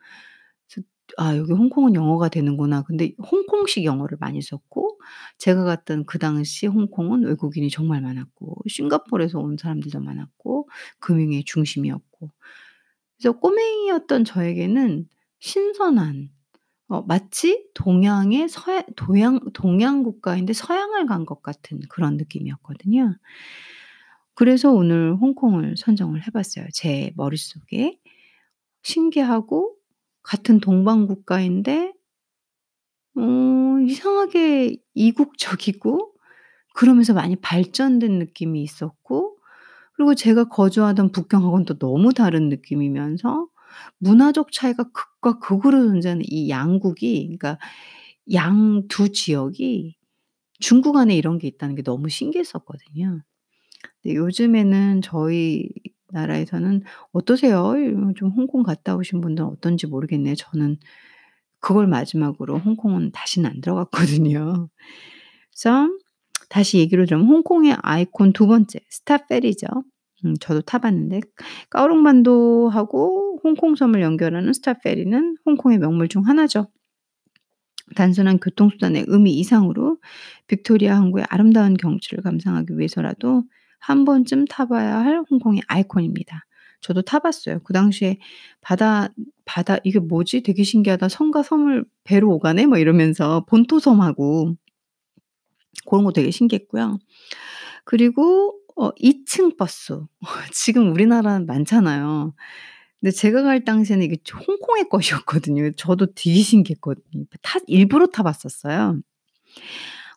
Speaker 2: 아 여기 홍콩은 영어가 되는구나.' 근데 홍콩식 영어를 많이 썼고 제가 갔던 그 당시 홍콩은 외국인이 정말 많았고 싱가포르에서 온 사람들도 많았고 금융의 중심이었고 그래서 꼬맹이였던 저에게는 신선한 어 마치 동양의 서양 도양 동양 국가인데 서양을 간 것 같은 그런 느낌이었거든요. 그래서 오늘 홍콩을 선정을 해 봤어요. 제 머릿속에 신기하고 같은 동방 국가인데 어 이상하게 이국적이고 그러면서 많이 발전된 느낌이 있었고 그리고 제가 거주하던 북경하고는 또 너무 다른 느낌이면서 문화적 차이가 극과 극으로 존재하는 이 양국이 그러니까 양 두 지역이 중국 안에 이런 게 있다는 게 너무 신기했었거든요. 근데 요즘에는 저희 나라에서는 어떠세요? 이좀 홍콩 갔다 오신 분들은 어떤지 모르겠네요. 저는 그걸 마지막으로 홍콩은 다시는 안 들어갔거든요. 그래서 다시 얘기를 좀 홍콩의 아이콘 두 번째 스타 페리죠. 음 저도 타 봤는데 까오롱반도하고 홍콩섬을 연결하는 스타페리는 홍콩의 명물 중 하나죠. 단순한 교통수단의 의미 이상으로 빅토리아 항구의 아름다운 경치를 감상하기 위해서라도 한 번쯤 타 봐야 할 홍콩의 아이콘입니다. 저도 타 봤어요. 그 당시에 바다 바다 '이게 뭐지? 되게 신기하다. 섬과 섬을 배로 오가네?' 뭐 이러면서 본토섬하고 고런 거 되게 신기했고요. 그리고 어 2층 버스. 지금 우리나라는 많잖아요. 근데 제가 갈 당시에는 이게 홍콩의 것이었거든요. 저도 되게 신기했거든요. 타 일부러 타 봤었어요.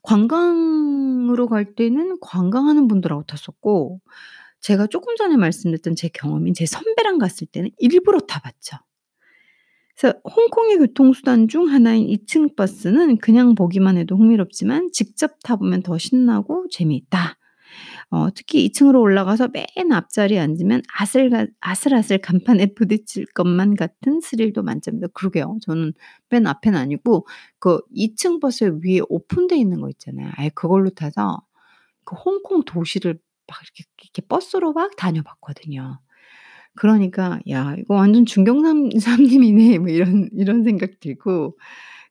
Speaker 2: 관광으로 갈 때는 관광하는 분들하고 탔었고 제가 쪼끔 전에 말씀드렸던 제 경험인 제 선배랑 갔을 때는 일부러 타 봤죠. 그래서 홍콩의 교통수단 중 하나인 2층 버스는 그냥 보기만 해도 흥미롭지만 직접 타 보면 더 신나고 재미있다. 어 특히 2 층으로 올라가서 맨 앞자리에 앉으면 아슬가 아슬아슬 간판에 부딪힐 것만 같은 스릴도 만점이다. 그러게요. 저는 맨 앞에는 아니고 그 2층 버스 위에 오픈돼 있는 거 있잖아요. 아예 그걸로 타서 그 홍콩 도시를 막 이렇게 이렇게 버스로 막 다녀봤거든요. 그러니까 '야 이거 완전 중경삼 삼림이네.' 뭐 이런 이런 생각 들고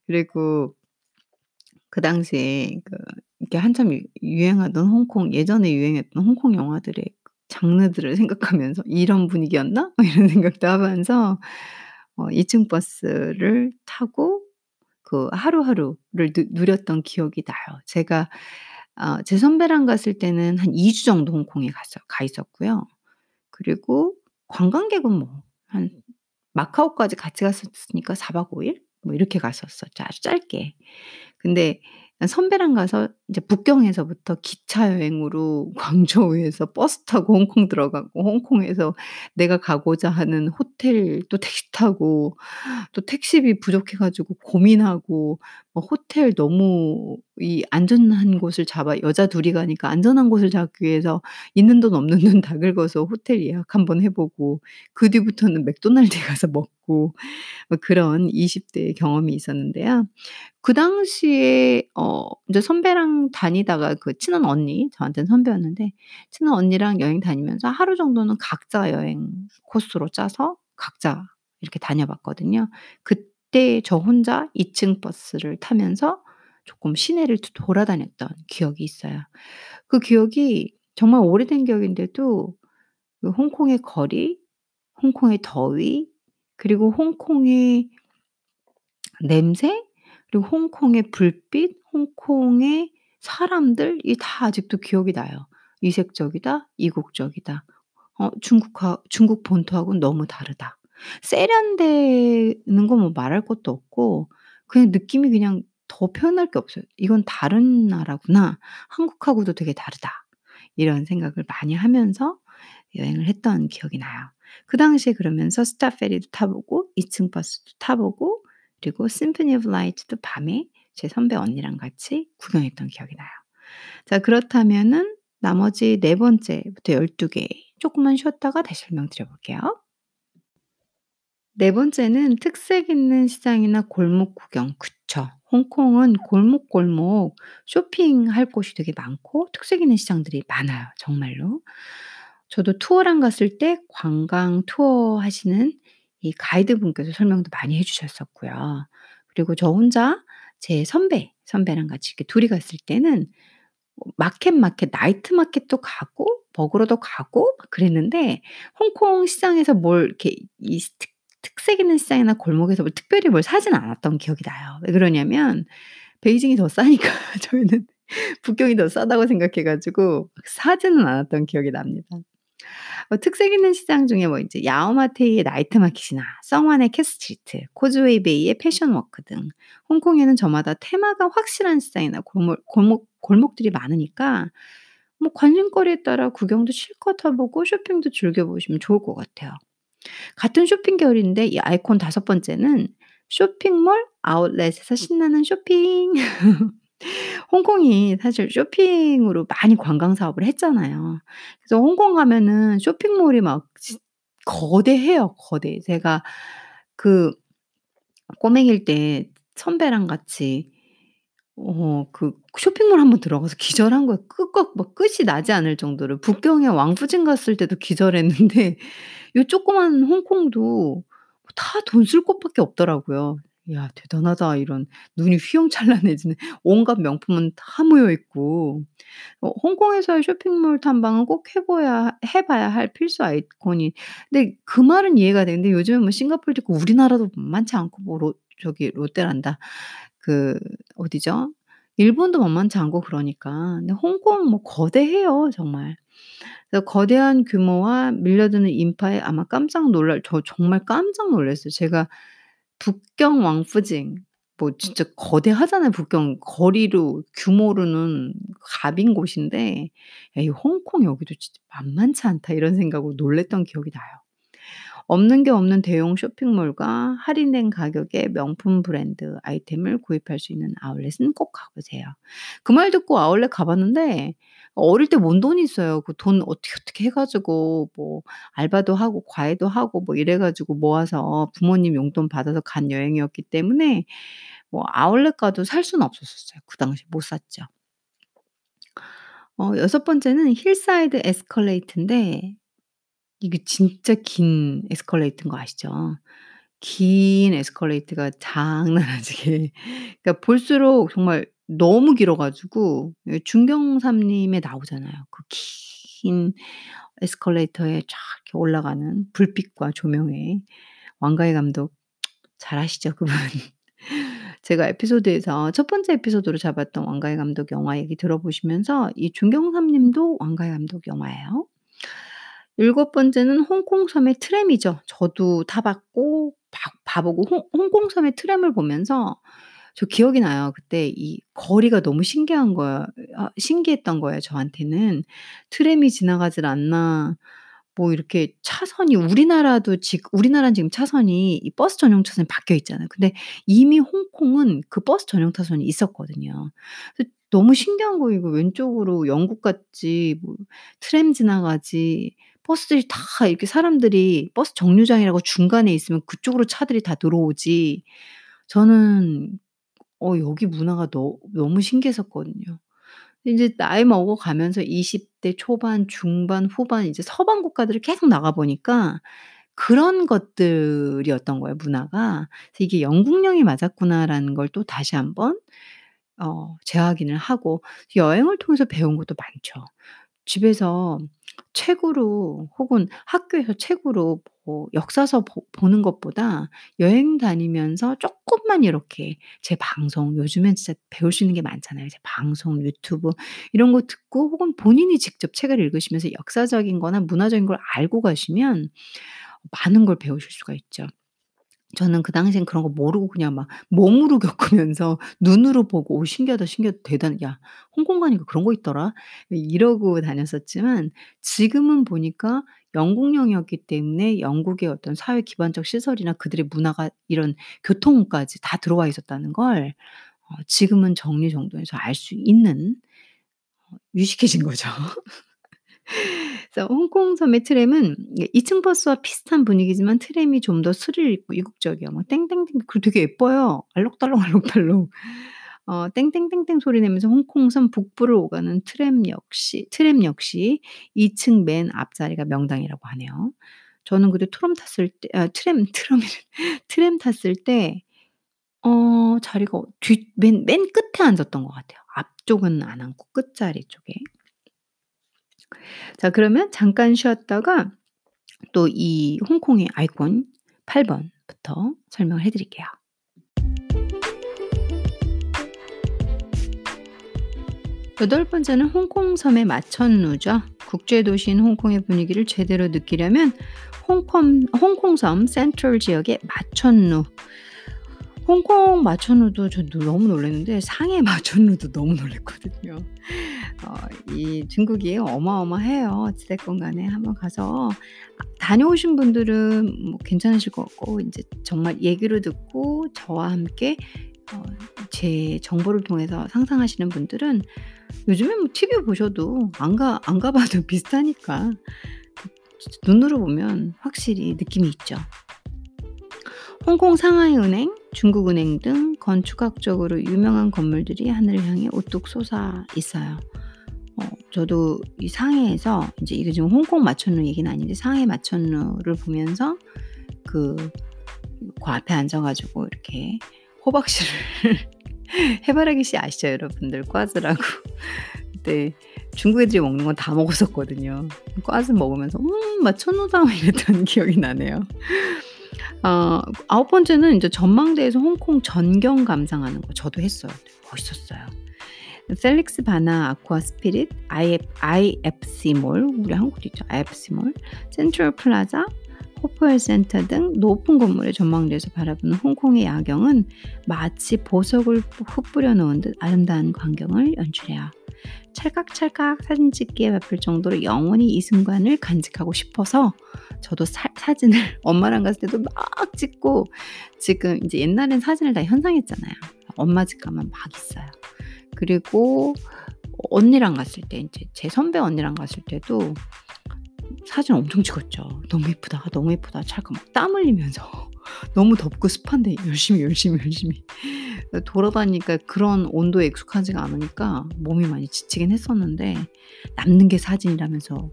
Speaker 2: 그리고 그 당시에 그 이렇게 한참 유 유행하던 홍콩 예전에 유행했던 홍콩 영화들의 장르들을 생각하면서 '이런 분위기였나?' 뭐 이런 생각도 하면서 어 2층 버스를 타고 그 하루하루를 누 누렸던 기억이 나요. 제가 어 제 선배랑 갔을 때는 한 2주 정도 홍콩에 갔어 가 있었고요. 그리고 관광객은 뭐 한 마카오까지 같이 갔었으니까 4박 5일 뭐 이렇게 갔었었죠 아주 짧게. 근데 선배랑 가서 이제 북경에서부터 기차 여행으로 광저우에서 버스 타고 홍콩 들어가고 홍콩에서 내가 가고자 하는 호텔 또 택시 타고 또 택시비 부족해 가지고 고민하고 뭐 호텔 너무 이 안전한 곳을 잡아 여자 둘이 가니까 안전한 곳을 잡기 위해서 있는 돈 없는 돈 다 긁어서 호텔 예약 한번 해 보고 그 뒤부터는 맥도날드에 가서 먹고 뭐 그런 20 대의 경험이 있었는데요. 그 당시에 어 이제 선배랑 다니다가 그 친한 언니 저한테는 선배였는데 친한 언니랑 여행 다니면서 하루 정도는 각자 여행 코스로 짜서 각자 이렇게 다녀봤거든요. 그때 저 혼자 2층 버스를 타면서 조금 시내를 도 돌아다녔던 기억이 있어요. 그 기억이 정말 오래된 기억인데도 그 홍콩의 거리, 홍콩의 더위, 그리고 홍콩의 냄새, 그리고 홍콩의 불빛, 홍콩의 사람들이 다 아직도 기억이 나요. 이색적이다, 이국적이다. 어 중국하 중국 본토하고는 너무 다르다. 세련되는 건 뭐 말할 것도 없고 그냥 느낌이 그냥 더 표현할 게 없어요. '이건 다른 나라구나. 한국하고도 되게 다르다.' 이런 생각을 많이 하면서 여행을 했던 기억이 나요. 그 당시에 그러면서 스타페리도 타 보고 2층 버스도 타 보고 그리고 Symphony of Light도 밤에 제 선배 언니랑 같이 구경했던 기억이 나요. 자 그렇다면은 나머지 네 번째부터 12개 조금만 쉬었다가 다시 설명드려 볼게요. 네 번째는 특색 있는 시장이나 골목 구경. 그쵸. 홍콩은 골목골목 쇼핑할 곳이 되게 많고 특색 있는 시장들이 많아요 정말로. 저도 투어랑 갔을 때 관광 투어 하시는 이 가이드분께서 설명도 많이 해 주셨었고요. 그리고 저 혼자 제 선배, 선배랑 같이 이렇게 둘이 갔을 때는 뭐 마켓, 마켓 나이트 마켓도 가고 먹으러도 가고 막 그랬는데 홍콩 시장에서 뭘 이렇게 이 특 특색 있는 시장이나 골목에서 뭐 특별히 뭘 사진 않았던 기억이 나요. 왜 그러냐면 베이징이 더 싸니까 저희는 북경이 더 싸다고 생각해 가지고 사지는 않았던 기억이 납니다. 어 특색 있는 시장 중에 뭐 이제 야오마테이의 night market이나 성완의 캣스트리트, 코즈웨이 베이의 패션워크 등 홍콩에는 저마다 테마가 확실한 시장이나 골목 골목 골목들이 많으니까 뭐 관심거리에 따라 구경도 실컷 해 보고 쇼핑도 즐겨 보시면 좋을 것 같아요. 같은 쇼핑 계열인데 이 아이콘 다섯 번째는 쇼핑몰 아웃렛에서 신나는 쇼핑. 홍콩이 사실 쇼핑으로 많이 관광 사업을 했잖아요. 그래서 홍콩 가면은 쇼핑몰이 막진 거대해요, 거대. 제가 그 꼬맹이일 때 선배랑 같이 어 그 쇼핑몰 한번 들어가서 기절한 거예요. 끄꺽 뭐 끝이 나지 않을 정도로. 북경에 왕푸진 갔을 때도 기절했는데 요 조그만 홍콩도 다 돈 쓸 곳밖에 없더라고요. ' 야 대단하다.' 이런 눈이 휘황찬란해지는 온갖 명품은 다 모여 있고 어 홍콩에서의 쇼핑몰 탐방은 꼭 해 보야 해 봐야 할 필수 아이콘이 근데 그 말은 이해가 되는데 요즘은 뭐 싱가포르도 있고 우리나라도 만만치 않고 뭐롯 저기 롯데란다. 그 어디죠? 일본도 만만치 않고 그러니까. 근데 홍콩은 뭐 거대해요 정말. 그래서 거대한 규모와 밀려드는 인파에 아마 깜짝 놀랄 저 정말 깜짝 놀랐어요. 제가 북경 왕푸징 뭐 진짜 거대하잖아요 북경. 거리로 규모로는 갑인 곳인데 '야 이 홍콩 여기도 진짜 만만치 않다.' 이런 생각으로 놀랐던 기억이 나요. 없는 게 없는 대형 쇼핑몰과 할인된 가격에 명품 브랜드 아이템을 구입할 수 있는 아울렛은 꼭 가 보세요. 그 말 듣고 아울렛 가 봤는데 어릴 때몬 돈이 있어요. 그 돈 어떻게, 어떻게 해 가지고 뭐 알바도 하고 과외도 하고 뭐 이래 가지고 모아서 부모님 용돈 받아서 간 여행이었기 때문에 뭐 아울렛 가도 살 수는 없었었어요. 그 당시에 못 샀죠. 어 여섯 번째는 hillside 에스컬레이터인데 이게 진짜 긴 에스컬레이터인 거 아시죠? 긴 에스컬레이터가 장난 아니게 그러니까 볼수록 정말 너무 길어 가지고 예 중경삼림에 나오잖아요. 그 긴 에스컬레이터에 쫙 올라가는 불빛과 조명에 왕가희 감독 잘하시죠 그분. 제가 에피소드에서 첫 번째 에피소드로 잡았던 왕가희 감독 영화 얘기 들어보시면서 이 중경삼림도 왕가희 감독 영화예요. 일곱 번째는 홍콩 섬의 트램이죠. 저도 타 봤고 봐봐 보고 홍 홍콩 섬의 트램을 보면서 저 기억이 나요. 그때 이 거리가 너무 신기한 거야 아 신기했던 거예요 저한테는. '트램이 지나가질 않나.' 뭐 이렇게 차선이 우리나라도 지 우리나라는 지금 차선이 이 버스 전용 차선이 바뀌어 있잖아요. 근데 이미 홍콩은 그 버스 전용 차선이 있었거든요. 너무 신기한 거예요. 이거 왼쪽으로 영국 같지 뭐 트램 지나가지 버스들이 다 이렇게 사람들이 버스 정류장이라고 중간에 있으면 그쪽으로 차들이 다 들어오지 저는 어 여기 문화가 너 너무 신기했었거든요. 인제 나이 먹어 가면서 20대 초반, 중반, 후반 이제 서방 국가들을 계속 나가 보니까 그런 것들이었던 거예요 문화가. 그래서 '이게 영국령이 맞았구나.'라는 걸 또 다시 한번 어 재확인을 하고 여행을 통해서 배운 것도 많죠. 집에서 책으로 혹은 학교에서 책으로 뭐 역사서 보 보는 것보다 여행 다니면서 쪼끔만 이렇게 제 방송 요즘엔 진짜 배울 수 있는 게 많잖아요. 제 방송, 유튜브 이런 거 듣고 혹은 본인이 직접 책을 읽으시면서 역사적인 거나 문화적인 걸 알고 가시면 많은 걸 배우실 수가 있죠. 저는 그 당시엔 그런 거 모르고 그냥 막 몸으로 겪으면서 눈으로 보고 '오 신기하다, 신기하다. 대단해. 야 홍콩 가니까 그런 거 있더라.' 이러고 다녔었지만 지금은 보니까 영국령이었기 때문에 영국의 어떤 사회 기반적 시설이나 그들의 문화가 이런 교통까지 다 들어와 있었다는 걸 어 지금은 정리정돈해서 알 수 있는 어 유식해진 거죠. 그래서 홍콩 섬의 트램은 2층 버스와 비슷한 분위기지만 트램이 좀 더 스릴 있고 이국적이에요. 막 땡땡땡 그리고 되게 예뻐요. 알록달록 알록달록. 어 땡땡땡땡 소리 내면서 홍콩섬 북부를 오가는 트램 역시 트램 역시 2층 맨 앞자리가 명당이라고 하네요. 저는 그때 트럼 탔을 때 아 트램 트럼이래 트램 탔을 때 어 자리가 뒤 맨 맨 끝에 앉았던 것 같아요. 앞쪽은 안 앉고 끝자리 쪽에. 자 그러면 잠깐 쉬었다가 또 이 홍콩의 아이콘 8 번부터 설명을 해 드릴게요. 여덟 번째는 홍콩 섬의 마천루죠. 국제 도시인 홍콩의 분위기를 제대로 느끼려면 홍콩 홍콩섬 센트럴 지역의 마천루 홍콩 마천루도 저 너무 놀랐는데 상해 마천루도 너무 놀랐거든요. 어 이 중국이 어마어마해요. 어찌 됐건 간에 한번 가서 다녀오신 분들은 뭐 괜찮으실 것 같고 인제 정말 얘기를 듣고 저와 함께 어 제 정보를 통해서 상상하시는 분들은 요즘에 뭐 TV 보셔도 안 가 안 가 봐도 비슷하니까 눈으로 보면 확실히 느낌이 있죠. 홍콩 상하이 은행, 중국은행 등 건축학적으로 유명한 건물들이 하늘을 향해 우뚝 솟아 있어요. 어 저도 이 상해에서 인제 이게 지금 홍콩 마천루 얘기는 아닌데 상해 마천루를 보면서 그 그 앞에 앉아 가지고 이렇게 호박씨를 해바라기 씨 아시죠 여러분들? 꽈즈라고. 그때 중국 애들이 먹는 건 다 먹었었거든요. 瓜子 먹으면서 '음 마천루다.' 이랬던 기억이 나네요. 어 아홉 번째는 인제 전망대에서 홍콩 전경 감상하는 거 저도 했어요. 멋있었어요. 펠릭스 바나 아쿠아 스피릿, IF IFC몰 우리 한국도 있죠. IFC몰, 센트럴 플라자, 호프웰 센터 등 높은 건물의 전망대에서 바라보는 홍콩의 야경은 마치 보석을 흩뿌려 놓은 듯 아름다운 광경을 연출해요. 찰칵찰칵 사진 찍기에 바쁠 정도로 영원히 이 순간을 간직하고 싶어서 저도 사 사진을 엄마랑 갔을 때도 막 찍고 지금 인제 옛날엔 사진을 다 현상했잖아요. 엄마 집 가면 막 있어요. 그리고 언니랑 갔을 때 인제 제 선배 언니랑 갔을 때도 사진 엄청 찍었죠. "너무 예쁘다. 너무 예쁘다." 찰칵 막 땀 흘리면서 너무 덥고 습한데 열심히, 열심히, 열심히 어 돌아다니니까 그런 온도에 익숙하지가 않으니까 몸이 많이 지치긴 했었는데 남는 게 사진이라면서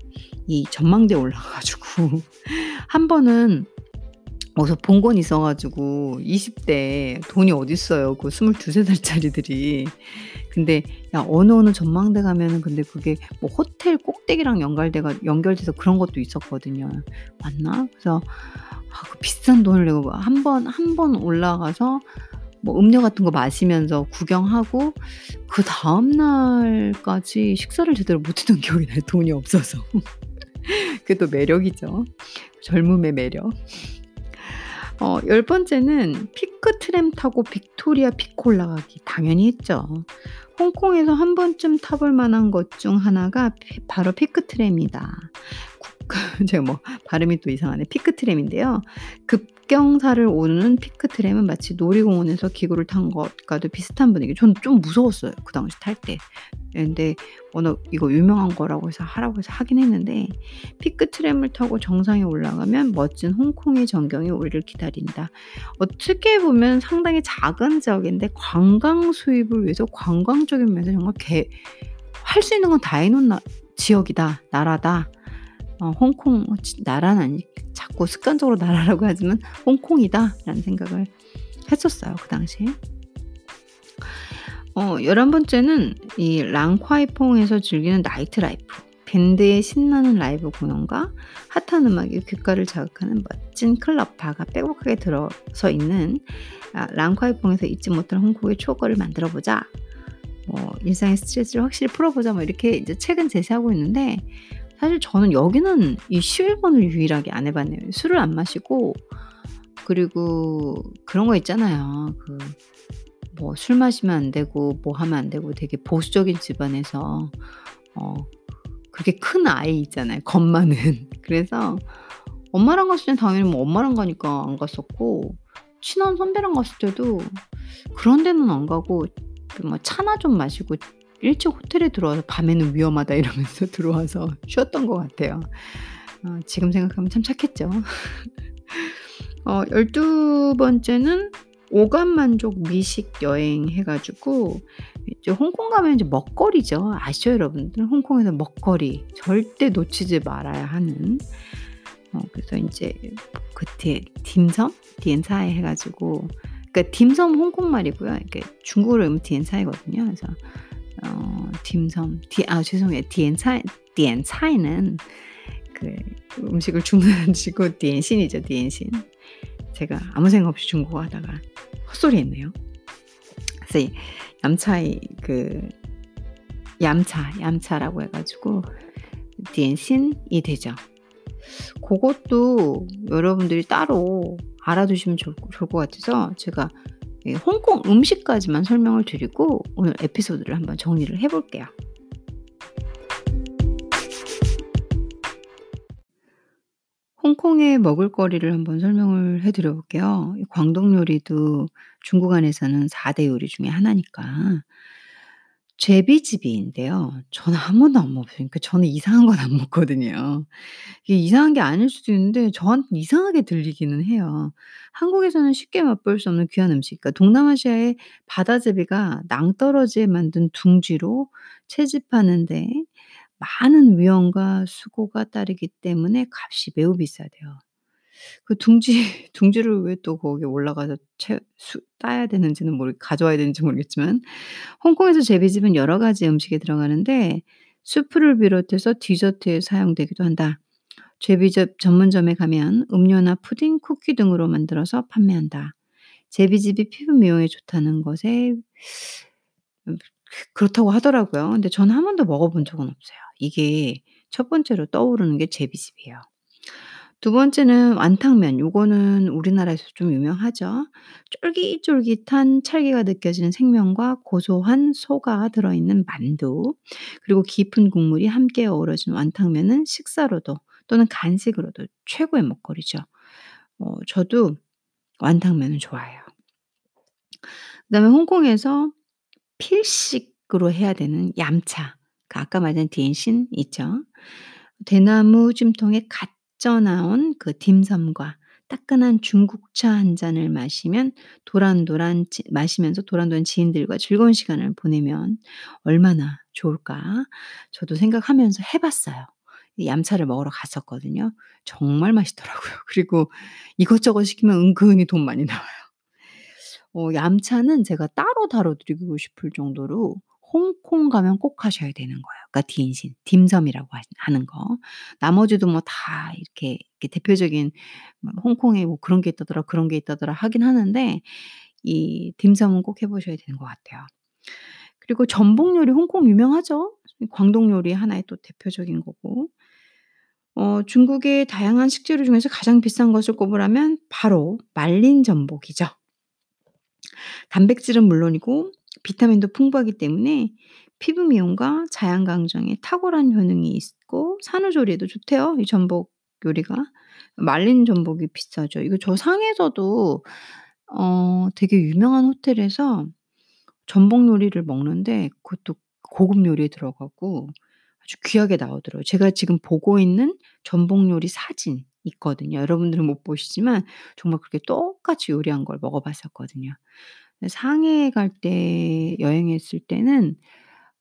Speaker 2: 이 전망대에 올라가 가지고 한 번은 어디서 본 건 있어 가지고 20대 돈이 어딨어요. 그 22-23 살짜리들이. 근데 야 어느 어느 전망대 가면은 근데 그게 뭐 호텔 꼭대기랑 연결돼 가 연결돼서 그런 것도 있었거든요. 맞나? 그래서 아 그 비싼 돈을 내고 한 번 한 번 올라가서 뭐 음료 같은 거 마시면서 구경하고 그 다음 날까지 식사를 제대로 못 했던 기억이 나요, 돈이 없어서. 그게 또 매력이죠. 젊음의 매력. 어 열 번째는 피크 트램 타고 빅토리아 피크 올라가기 당연히 했죠. 홍콩에서 한 번쯤 타볼 만한 것 중 하나가 피 바로 피크 트램이다. 국 제가 뭐 발음이 또 이상하네. 피크 트램인데요. 급경사를 오르는 피크 트램은 마치 놀이공원에서 기구를 탄 것과도 비슷한 분위기. 저는 좀 무서웠어요, 그 당시 탈 때. 예 근데 워낙 이거 유명한 거라고 해서 하라고 해서 하긴 했는데 피크 트램을 타고 정상에 올라가면 멋진 홍콩의 전경이 우리를 기다린다. 어떻게 보면 상당히 작은 지역인데 관광 수입을 위해서 관광적인 면에서 정말 개 할 수 있는 건 다 해 놓은 나 지역이다. 나라다. 어 홍콩 어지 나라는 아니 자꾸 습관적으로 나라라고 하지만 '홍콩이다.'라는 생각을 했었어요, 그 당시에. 어 열한 번째는 이 랑콰이퐁에서 즐기는 nightlife. 밴드의 신나는 라이브 공연과 핫한 음악이 귓가를 자극하는 멋진 클럽 바가 빼곡하게 들어서 있는 아 랑콰이퐁에서 잊지 못할 홍콩의 추억거리를 만들어 보자. 뭐 일상의 스트레스를 확실히 풀어 보자. 뭐 이렇게 이제 책은 제시하고 있는데 사실 저는 여기는 이 11번을 유일하게 안 해 봤네요. 술을 안 마시고 그리고 그런 거 있잖아요. 그 뭐 술 마시면 안 되고 뭐 하면 안 되고 되게 보수적인 집안에서 어 그렇게 큰 아이 있잖아요, 겁 많은. 그래서 엄마랑 갔을 땐 당연히 뭐 엄마랑 가니까 안 갔었고 친한 선배랑 갔을 때도 그런 데는 안 가고 그뭐 차나 좀 마시고 일찍 호텔에 들어와서 밤에는 위험하다 이러면서 들어와서 쉬었던 것 같아요. 어 지금 생각하면 참 착했죠. 어 12 번째는 오감 만족 미식 여행 해 가지고 이제 홍콩 가면 이제 먹거리죠. 아시죠 여러분들? 홍콩에서 먹거리 절대 놓치지 말아야 하는 어 그래서 인제 그디 딤섬? 点菜 해 가지고 그러니까 딤섬 홍콩 말이고요. 이게 중국어로 하면 点菜거든요. 그래서 어 딤섬 디 아 죄송해요. 点菜 点菜는 그 음식을 주문하는 거고 点心이죠, 点心. 제가 아무 생각 없이 중국어 하다가 헛소리했네요. 그래서 이 얌차이 그 얌차, 얌차라고 해 가지고 디엔신이 되죠. 고것도 여러분들이 따로 알아두시면 좋을 좋을 것 같아서 제가 이 홍콩 음식까지만 설명을 드리고 오늘 에피소드를 한번 정리를 해 볼게요. 홍콩의 먹을거리를 한번 설명을 해 드려 볼게요. 이 광동 요리도 중국 안에서는 4대 요리 중에 하나니까. 제비집이인데요. 저는 한 번도 안 먹어봤어요. 그러니까 저는 이상한 건 안 먹거든요. 이게 이상한 게 아닐 수도 있는데 저한테는 이상하게 들리기는 해요. 한국에서는 쉽게 맛볼 수 없는 귀한 음식 그러니까 동남아시아의 바다제비가 낭떠러지에 만든 둥지로 채집하는 데 많은 위험과 수고가 따르기 때문에 값이 매우 비싸대요. 그 둥지 둥지를 왜 또 거기 올라가서 채 수 따야 되는지는 모르 가져와야 되는지 모르겠지만 홍콩에서 제비집은 여러 가지 음식에 들어가는데 수프를 비롯해서 디저트에 사용되기도 한다. 제비집 전문점에 가면 음료나 푸딩, 쿠키 등으로 만들어서 판매한다. 제비집이 피부 미용에 좋다는 것에 음 그렇다고 하더라고요. 근데 저는 한 번도 먹어 본 적은 없어요. 이게 첫 번째로 떠오르는 게 제비집이에요. 두 번째는 완탕면. 요거는 우리나라에서 좀 유명하죠. 쫄깃쫄깃한 찰기가 느껴지는 생면과 고소한 소가 들어있는 만두 그리고 깊은 국물이 함께 어우러진 완탕면은 식사로도 또는 간식으로도 최고의 먹거리죠. 어 저도 완탕면은 좋아해요. 그다음에 홍콩에서 필식으로 해야 되는 얌차. 그 아까 말한 디엔신 있죠. 대나무 찜통에 갓 쪄 나온 그 딤섬과 따끈한 중국차 한 잔을 마시면 도란도란 지 마시면서 도란도란 지인들과 즐거운 시간을 보내면 얼마나 좋을까. 저도 생각하면서 해 봤어요. 이 얌차를 먹으러 갔었거든요. 정말 맛있더라고요. 그리고 이것저것 시키면 은근히 돈 많이 나와요. 어 얌차는 제가 따로 다뤄드리고 싶을 정도로 홍콩 가면 꼭 하셔야 되는 거예요. 그러니까 디엔신, 딤섬이라고 하 하는 거. 나머지도 뭐 다 이렇게, 이렇게 대표적인 뭐 홍콩에 뭐 그런 게 있다더라, 그런 게 있다더라 하긴 하는데 이 딤섬은 꼭 해 보셔야 되는 것 같아요. 그리고 전복 요리 홍콩 유명하죠. 광동 요리 하나의 또 대표적인 거고. 어 중국의 다양한 식재료 중에서 가장 비싼 것을 꼽으라면 바로 말린 전복이죠. 단백질은 물론이고 비타민도 풍부하기 때문에 피부 미용과 자양 강정에 탁월한 효능이 있고 산후조리에도 좋대요, 이 전복 요리가. 말린 전복이 비싸죠. 이거 저 상해에서도 어 되게 유명한 호텔에서 전복 요리를 먹는데 그것도 고급 요리에 들어가고 아주 귀하게 나오더라고요. 제가 지금 보고 있는 전복 요리 사진 있거든요. 여러분들은 못 보시지만 정말 그렇게 똑같이 요리한 걸 먹어 봤었거든요. 상해 갈때 여행했을 때는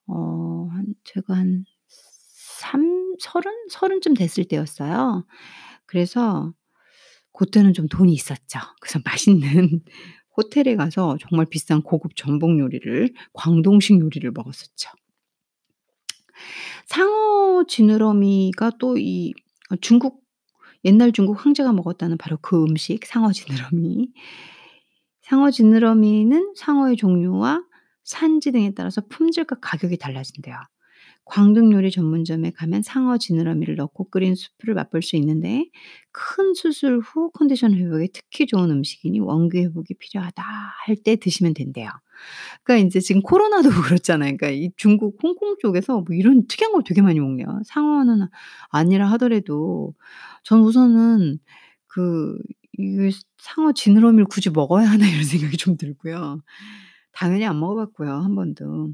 Speaker 2: 어 한 제가 한 삼 서른? 서른쯤 됐을 때였어요. 그래서 고때는 좀 돈이 있었죠. 그래서 맛있는 호텔에 가서 정말 비싼 고급 전복 요리를 광동식 요리를 먹었었죠. 상어 지느러미가 또이어 중국 옛날 중국 황제가 먹었다는 바로 그 음식 상어 지느러미. 상어 지느러미는 상어의 종류와 산지 등에 따라서 품질과 가격이 달라진대요. 광동 요리 전문점에 가면 상어 지느러미를 넣고 끓인 수프를 맛볼 수 있는데 큰 수술 후 컨디션 회복에 특히 좋은 음식이니 원기 회복이 필요하다 할 때 드시면 된대요. 그러니까 인제 지금 코로나도 그렇잖아요. 그러니까 이 중국 홍콩 쪽에서 뭐 이런 특이한 걸 되게 많이 먹네요. 상어는 아니라 하더라도 저는 우선은 그 이게 '상어 지느러미를 굳이 먹어야 하나.' 이런 생각이 좀 들고요. 당연히 안 먹어 봤고요, 한 번도.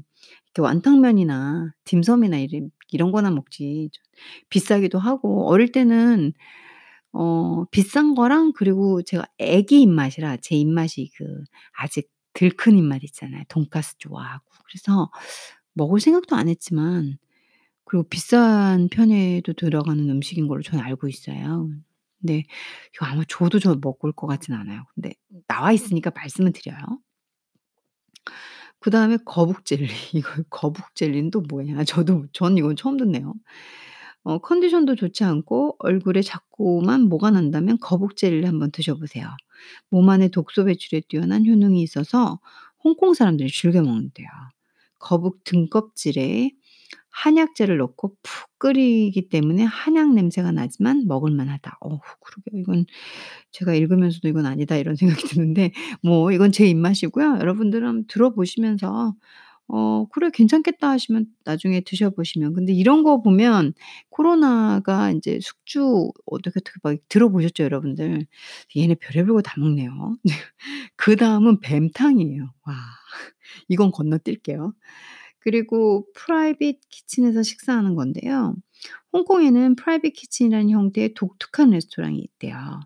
Speaker 2: 이렇게 완탕면이나 딤섬이나 이런 이런 거나 먹지 좀 비싸기도 하고 어릴 때는 어 비싼 거랑 그리고 제가 애기 입맛이라 제 입맛이 그 아직 덜 큰 입맛 있잖아요. 돈가스 좋아하고. 그래서 먹을 생각도 안 했지만 그리고 비싼 편에도 들어가는 음식인 걸로 저는 알고 있어요. 근데 이거 아마 줘도 저 먹을 것 같진 않아요. 근데 나와 있으니까 말씀을 드려요. 그다음에 거북 젤리. 이거 거북 젤리는 또 뭐냐. 저도 저는 이건 처음 듣네요. 어 컨디션도 좋지 않고 얼굴에 자꾸만 뭐가 난다면 거북 젤리를 한번 드셔 보세요. 몸 안에 독소 배출에 뛰어난 효능이 있어서 홍콩 사람들이 즐겨 먹는대요. 거북 등껍질에 한약재를 넣고 푹 끓이기 때문에 한약 냄새가 나지만 먹을 만하다. 어 그러게요. 이건 제가 읽으면서도 '이건 아니다.' 이런 생각이 드는데 뭐 이건 제 입맛이고요. 여러분들은 들어보시면서 어 '그래 괜찮겠다.' 하시면 나중에 드셔 보시면 근데 이런 거 보면 코로나가 인제 숙주 어떻게, 어떻게 막 들어보셨죠 여러분들? 얘네 별의별 거 다 먹네요. 그다음은 뱀탕이에요. 와 이건 건너뛸게요. 그리고 private kitchen에서 식사하는 건데요. 홍콩에는 private kitchen이라는 형태의 독특한 레스토랑이 있대요.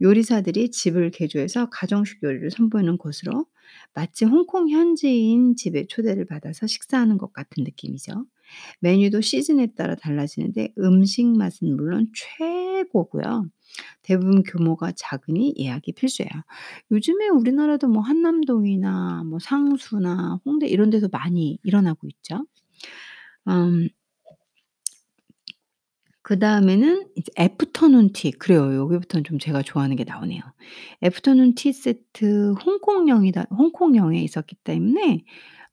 Speaker 2: 요리사들이 집을 개조해서 가정식 요리를 선보이는 곳으로 마치 홍콩 현지인 집에 초대를 받아서 식사하는 것 같은 느낌이죠. 메뉴도 시즌에 따라 달라지는데 음식 맛은 물론 최고고요. 대부분 규모가 작으니 예약이 필수예요. 요즘에 우리나라도 뭐 한남동이나 뭐 상수나 홍대 이런 데서 많이 일어나고 있죠. 음. 그 다음에는 이제 애프터눈 티. 그래요. 여기부터는 좀 제가 좋아하는 게 나오네요. 애프터눈 티 세트 홍콩령이다 홍콩령에 있었기 때문에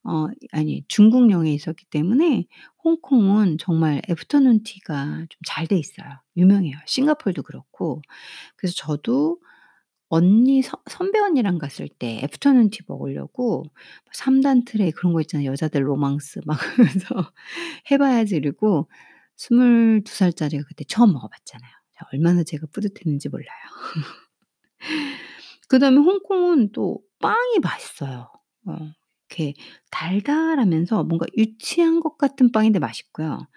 Speaker 2: 어 아니 중국령에 있었기 때문에 홍콩은 정말 애프터눈 티가 좀 잘 돼 있어요. 유명해요. 싱가포르도 그렇고. 그래서 저도 언니 선 선배 언니랑 갔을 때 afternoon tea 먹으려고 3단 트레이 그런 거 있잖아요. 여자들 로망스 막 그러면서 해 봐야지 이러고 22 살짜리가 그때 처음 먹어 봤잖아요. 얼마나 제가 뿌듯했는지 몰라요. 그다음에 홍콩은 또 빵이 맛있어요. 어 이렇게 달달하면서 뭔가 유치한 것 같은 빵인데 맛있고요.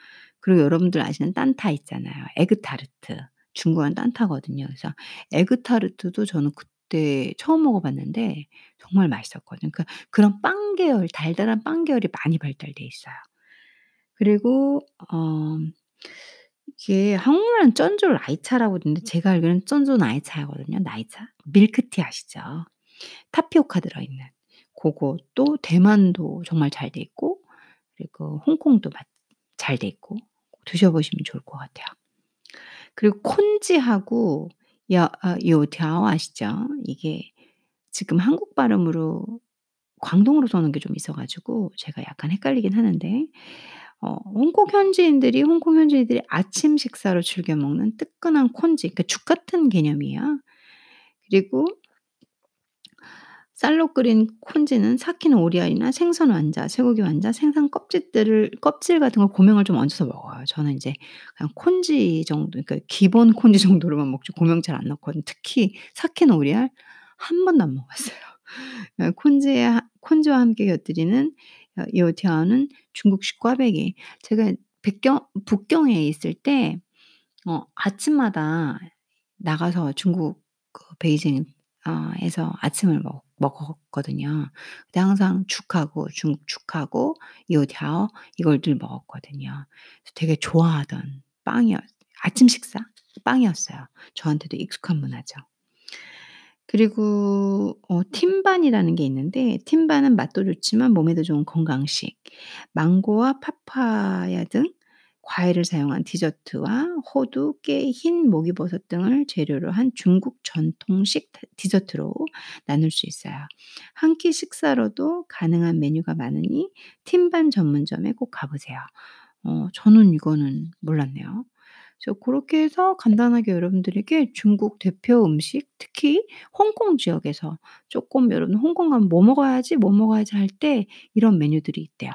Speaker 2: 그리고 여러분들 아시는 딴타 있잖아요. 에그타르트. 중국어는 딴타거든요. 그래서 에그타르트도 저는 그때 처음 먹어 봤는데 정말 맛있었거든요. 그러니까 그런 빵 계열 달달한 빵 계열이 많이 발달돼 있어요. 그리고 어 이게 한국말은 쩐조 라이차라고 그러는데 제가 알기로는 쩐조 나이차거든요. 나이차. 밀크티 아시죠? 타피오카 들어있는 고것도 대만도 정말 잘 돼 있고 그리고 홍콩도 맛잘돼 있고 드셔 보시면 좋을 것 같아요. 그리고 콘지하고 여어 요티아오 아시죠? 이게 지금 한국 발음으로 광동어로 써놓은 게좀 있어 가지고 제가 약간 헷갈리긴 하는데 어 홍콩 현지인들이 홍콩 현지인들이 아침 식사로 즐겨 먹는 뜨끈한 콘지 그러니까 죽 같은 개념이에요. 그리고 쌀로 끓인 콘지는 삭힌 오리알이나 생선 완자, 쇠고기 완자, 생선 껍질들을 껍질 같은 걸 고명을 좀 얹어서 먹어요. 저는 인제 그냥 콘지 정도 그러니까 기본 콘지 정도로만 먹지 고명 잘 안 넣거든요. 특히 삭힌 오리알 한 번도 안. 어 콘지에 하 콘지와 함께 곁들이는 어 요티아오는 중국식 꽈배기. 제가 백경 북경에 있을 때 어 아침마다 나가서 중국 그 베이징 어 에서 아침을 먹 먹었거든요. 근데 항상 죽하고 중국 죽하고 요티아오 이걸 늘 먹었거든요. 되게 좋아하던 빵이었 아침 식사 빵이었어요. 저한테도 익숙한 문화죠. 그리고 어 팀반이라는 게 있는데 팀반은 맛도 좋지만 몸에도 좋은 건강식. 망고와 파파야 등 과일을 사용한 디저트와 호두, 깨, 흰 목이버섯 등을 재료로 한 중국 전통식 다 디저트로 나눌 수 있어요. 한 끼 식사로도 가능한 메뉴가 많으니 팀반 전문점에 꼭 가 보세요. 어 저는 이거는 몰랐네요. 그래서 고렇게 해서 간단하게 여러분들에게 중국 대표 음식 특히 홍콩 지역에서 쪼끔 여러분 홍콩 가면 '뭐 먹어야지, 뭐 먹어야지.' 할 때 이런 메뉴들이 있대요.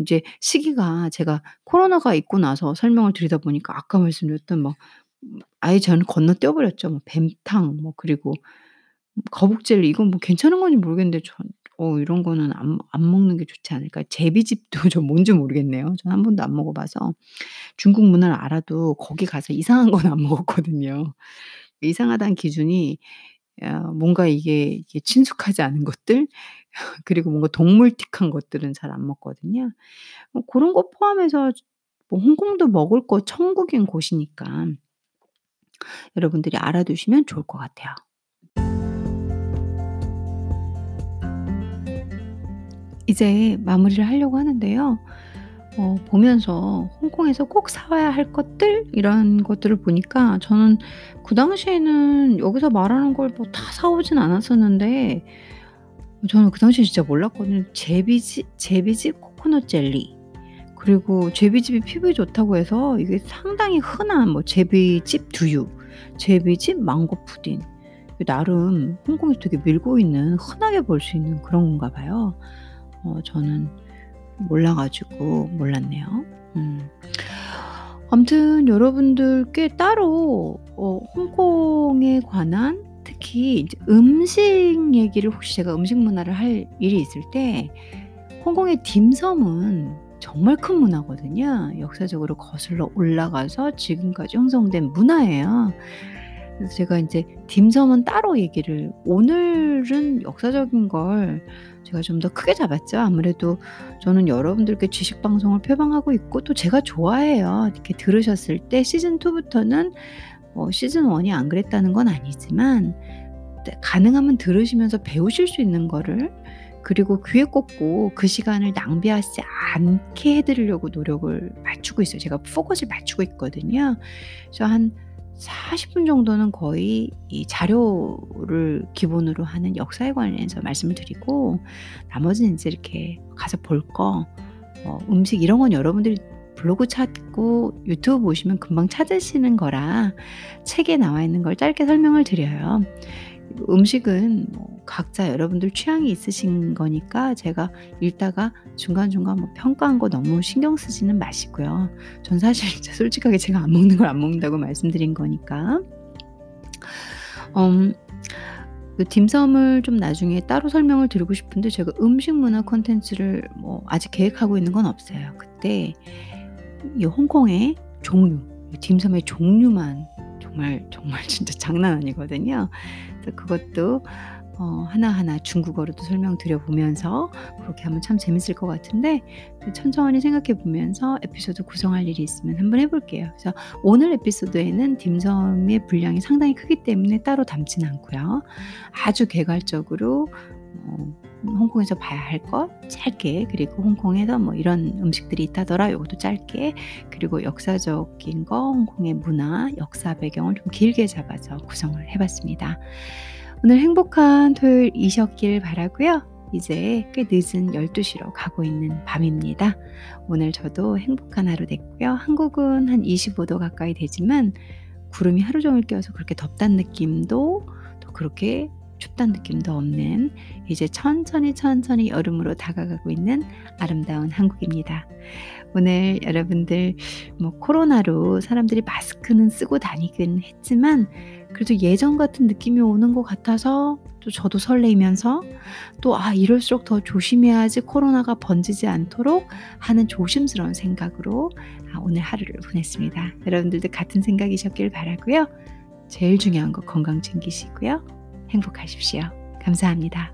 Speaker 2: 인제 시기가 제가 코로나가 있고 나서 설명을 드리다 보니까 아까 말씀드렸던 뭐음 아예 저는 건너뛰어 버렸죠. 뭐 뱀탕 뭐 그리고 거북 젤리 이건 뭐 괜찮은 건지 모르겠는데 전 어 이런 거는 안 안 먹는 게 좋지 않을까. 제비집도 저 뭔지 모르겠네요. 전한 번도 안 먹어 봐서. 중국 문화를 알아도 거기 가서 이상한 건 안 먹었거든요. 이상하다는 기준이 야 뭔가 이게, 이게 친숙하지 않은 것들 그리고 뭔가 동물틱한 것들은 잘 안 먹거든요. 뭐 고런 거 포함해서 뭐 홍콩도 먹을 거 천국인 곳이니까 여러분들이 알아두시면 좋을 것 같아요. 이제 마무리를 하려고 하는데요. 어 보면서 홍콩에서 꼭 사 와야 할 것들 이런 것들을 보니까 저는 그 당시에는 여기서 말하는 걸 뭐 다 사 오진 않았었는데 저는 그 당시에 진짜 몰랐거든요. 제비지 제비지 코코넛 젤리 그리고 제비즙이 피부에 좋다고 해서 이게 상당히 흔한 뭐 제비즙 두유, 제비즙 망고 푸딩 나름 홍콩에서 되게 밀고 있는 흔하게 볼 수 있는 그런 건가 봐요. 어 저는 몰라 가지고 몰랐네요. 음. 아무튼 여러분들께 따로 어 홍콩에 관한 특히 이제 음식 얘기를 혹시 제가 음식 문화를 할 일이 있을 때 홍콩의 딤섬은 정말 큰 문화거든요. 역사적으로 거슬러 올라가서 지금까지 형성된 문화예요. 그래서 제가 인제 딤섬은 따로 얘기를 오늘은 역사적인 걸 제가 좀 더 크게 잡았죠. 아무래도 저는 여러분들께 지식 방송을 표방하고 있고 또 제가 좋아해요. 이렇게 들으셨을 때 시즌 2 부터는 뭐 시즌 1이 안 그랬다는 건 아니지만 네 가능하면 들으시면서 배우실 수 있는 거를 그리고 귀에 꽂고 그 시간을 낭비하지 않게 해 드리려고 노력을 맞추고 있어요. 제가 포커스를 맞추고 있거든요. 그래서 한 40분 정도는 거의 이 자료를 기본으로 하는 역사에 관련해서 말씀을 드리고 나머지는 인제 이렇게 가서 볼 거 어 음식 이런 건 여러분들이 블로그 찾고 유튜브 보시면 금방 찾으시는 거라 책에 나와 있는 걸 짧게 설명을 드려요. 음식은 뭐 각자 여러분들 취향이 있으신 거니까 제가 읽다가 중간중간 뭐 평가한 거 너무 신경 쓰지는 마시고요. 전 사실 솔직하게 제가 안 먹는 걸 안 먹는다고 말씀드린 거니까. 음. 그 딤섬을 좀 나중에 따로 설명을 드리고 싶은데 제가 음식 문화 콘텐츠를 뭐 아직 계획하고 있는 건 없어요. 그때 이 홍콩의 종류, 딤섬의 종류만 정말, 정말 진짜 장난 아니거든요. 그래서 그것도 어 하나하나 중국어로도 설명드려 보면서 그렇게 하면 참 재밌을 것 같은데 천천히 생각해 보면서 에피소드 구성할 일이 있으면 한번 해 볼게요. 그래서 오늘 에피소드에는 딤섬의 분량이 상당히 크기 때문에 따로 담지는 않고요. 아주 개괄적으로 어 홍콩에서 봐야 할 것 짧게 그리고 홍콩에서 뭐 이런 음식들이 있다더라 요것도 짧게 그리고 역사적인 거 홍콩의 문화, 역사 배경을 좀 길게 잡아서 구성을 해 봤습니다. 오늘 행복한 토요일이셨길 바라고요. 이제 꽤 늦은 12시로 가고 있는 밤입니다. 오늘 저도 행복한 하루 됐고요. 한국은 한 25도 가까이 되지만 구름이 하루 종일 껴서 그렇게 덥다는 느낌도 또 그렇게 춥다는 느낌도 없는 이제 천천히 천천히 여름으로 다가가고 있는 아름다운 한국입니다. 오늘 여러분들 뭐 코로나로 사람들이 마스크는 쓰고 다니긴 했지만 그래도 예전 같은 느낌이 오는 것 같아서 또 저도 설레면서 또 아 이럴수록 더 조심해야지 코로나가 번지지 않도록 하는 조심스러운 생각으로 아 오늘 하루를 보냈습니다. 여러분들도 같은 생각이셨길 바라고요. 제일 중요한 거 건강 챙기시고요. 행복하십시오. 감사합니다.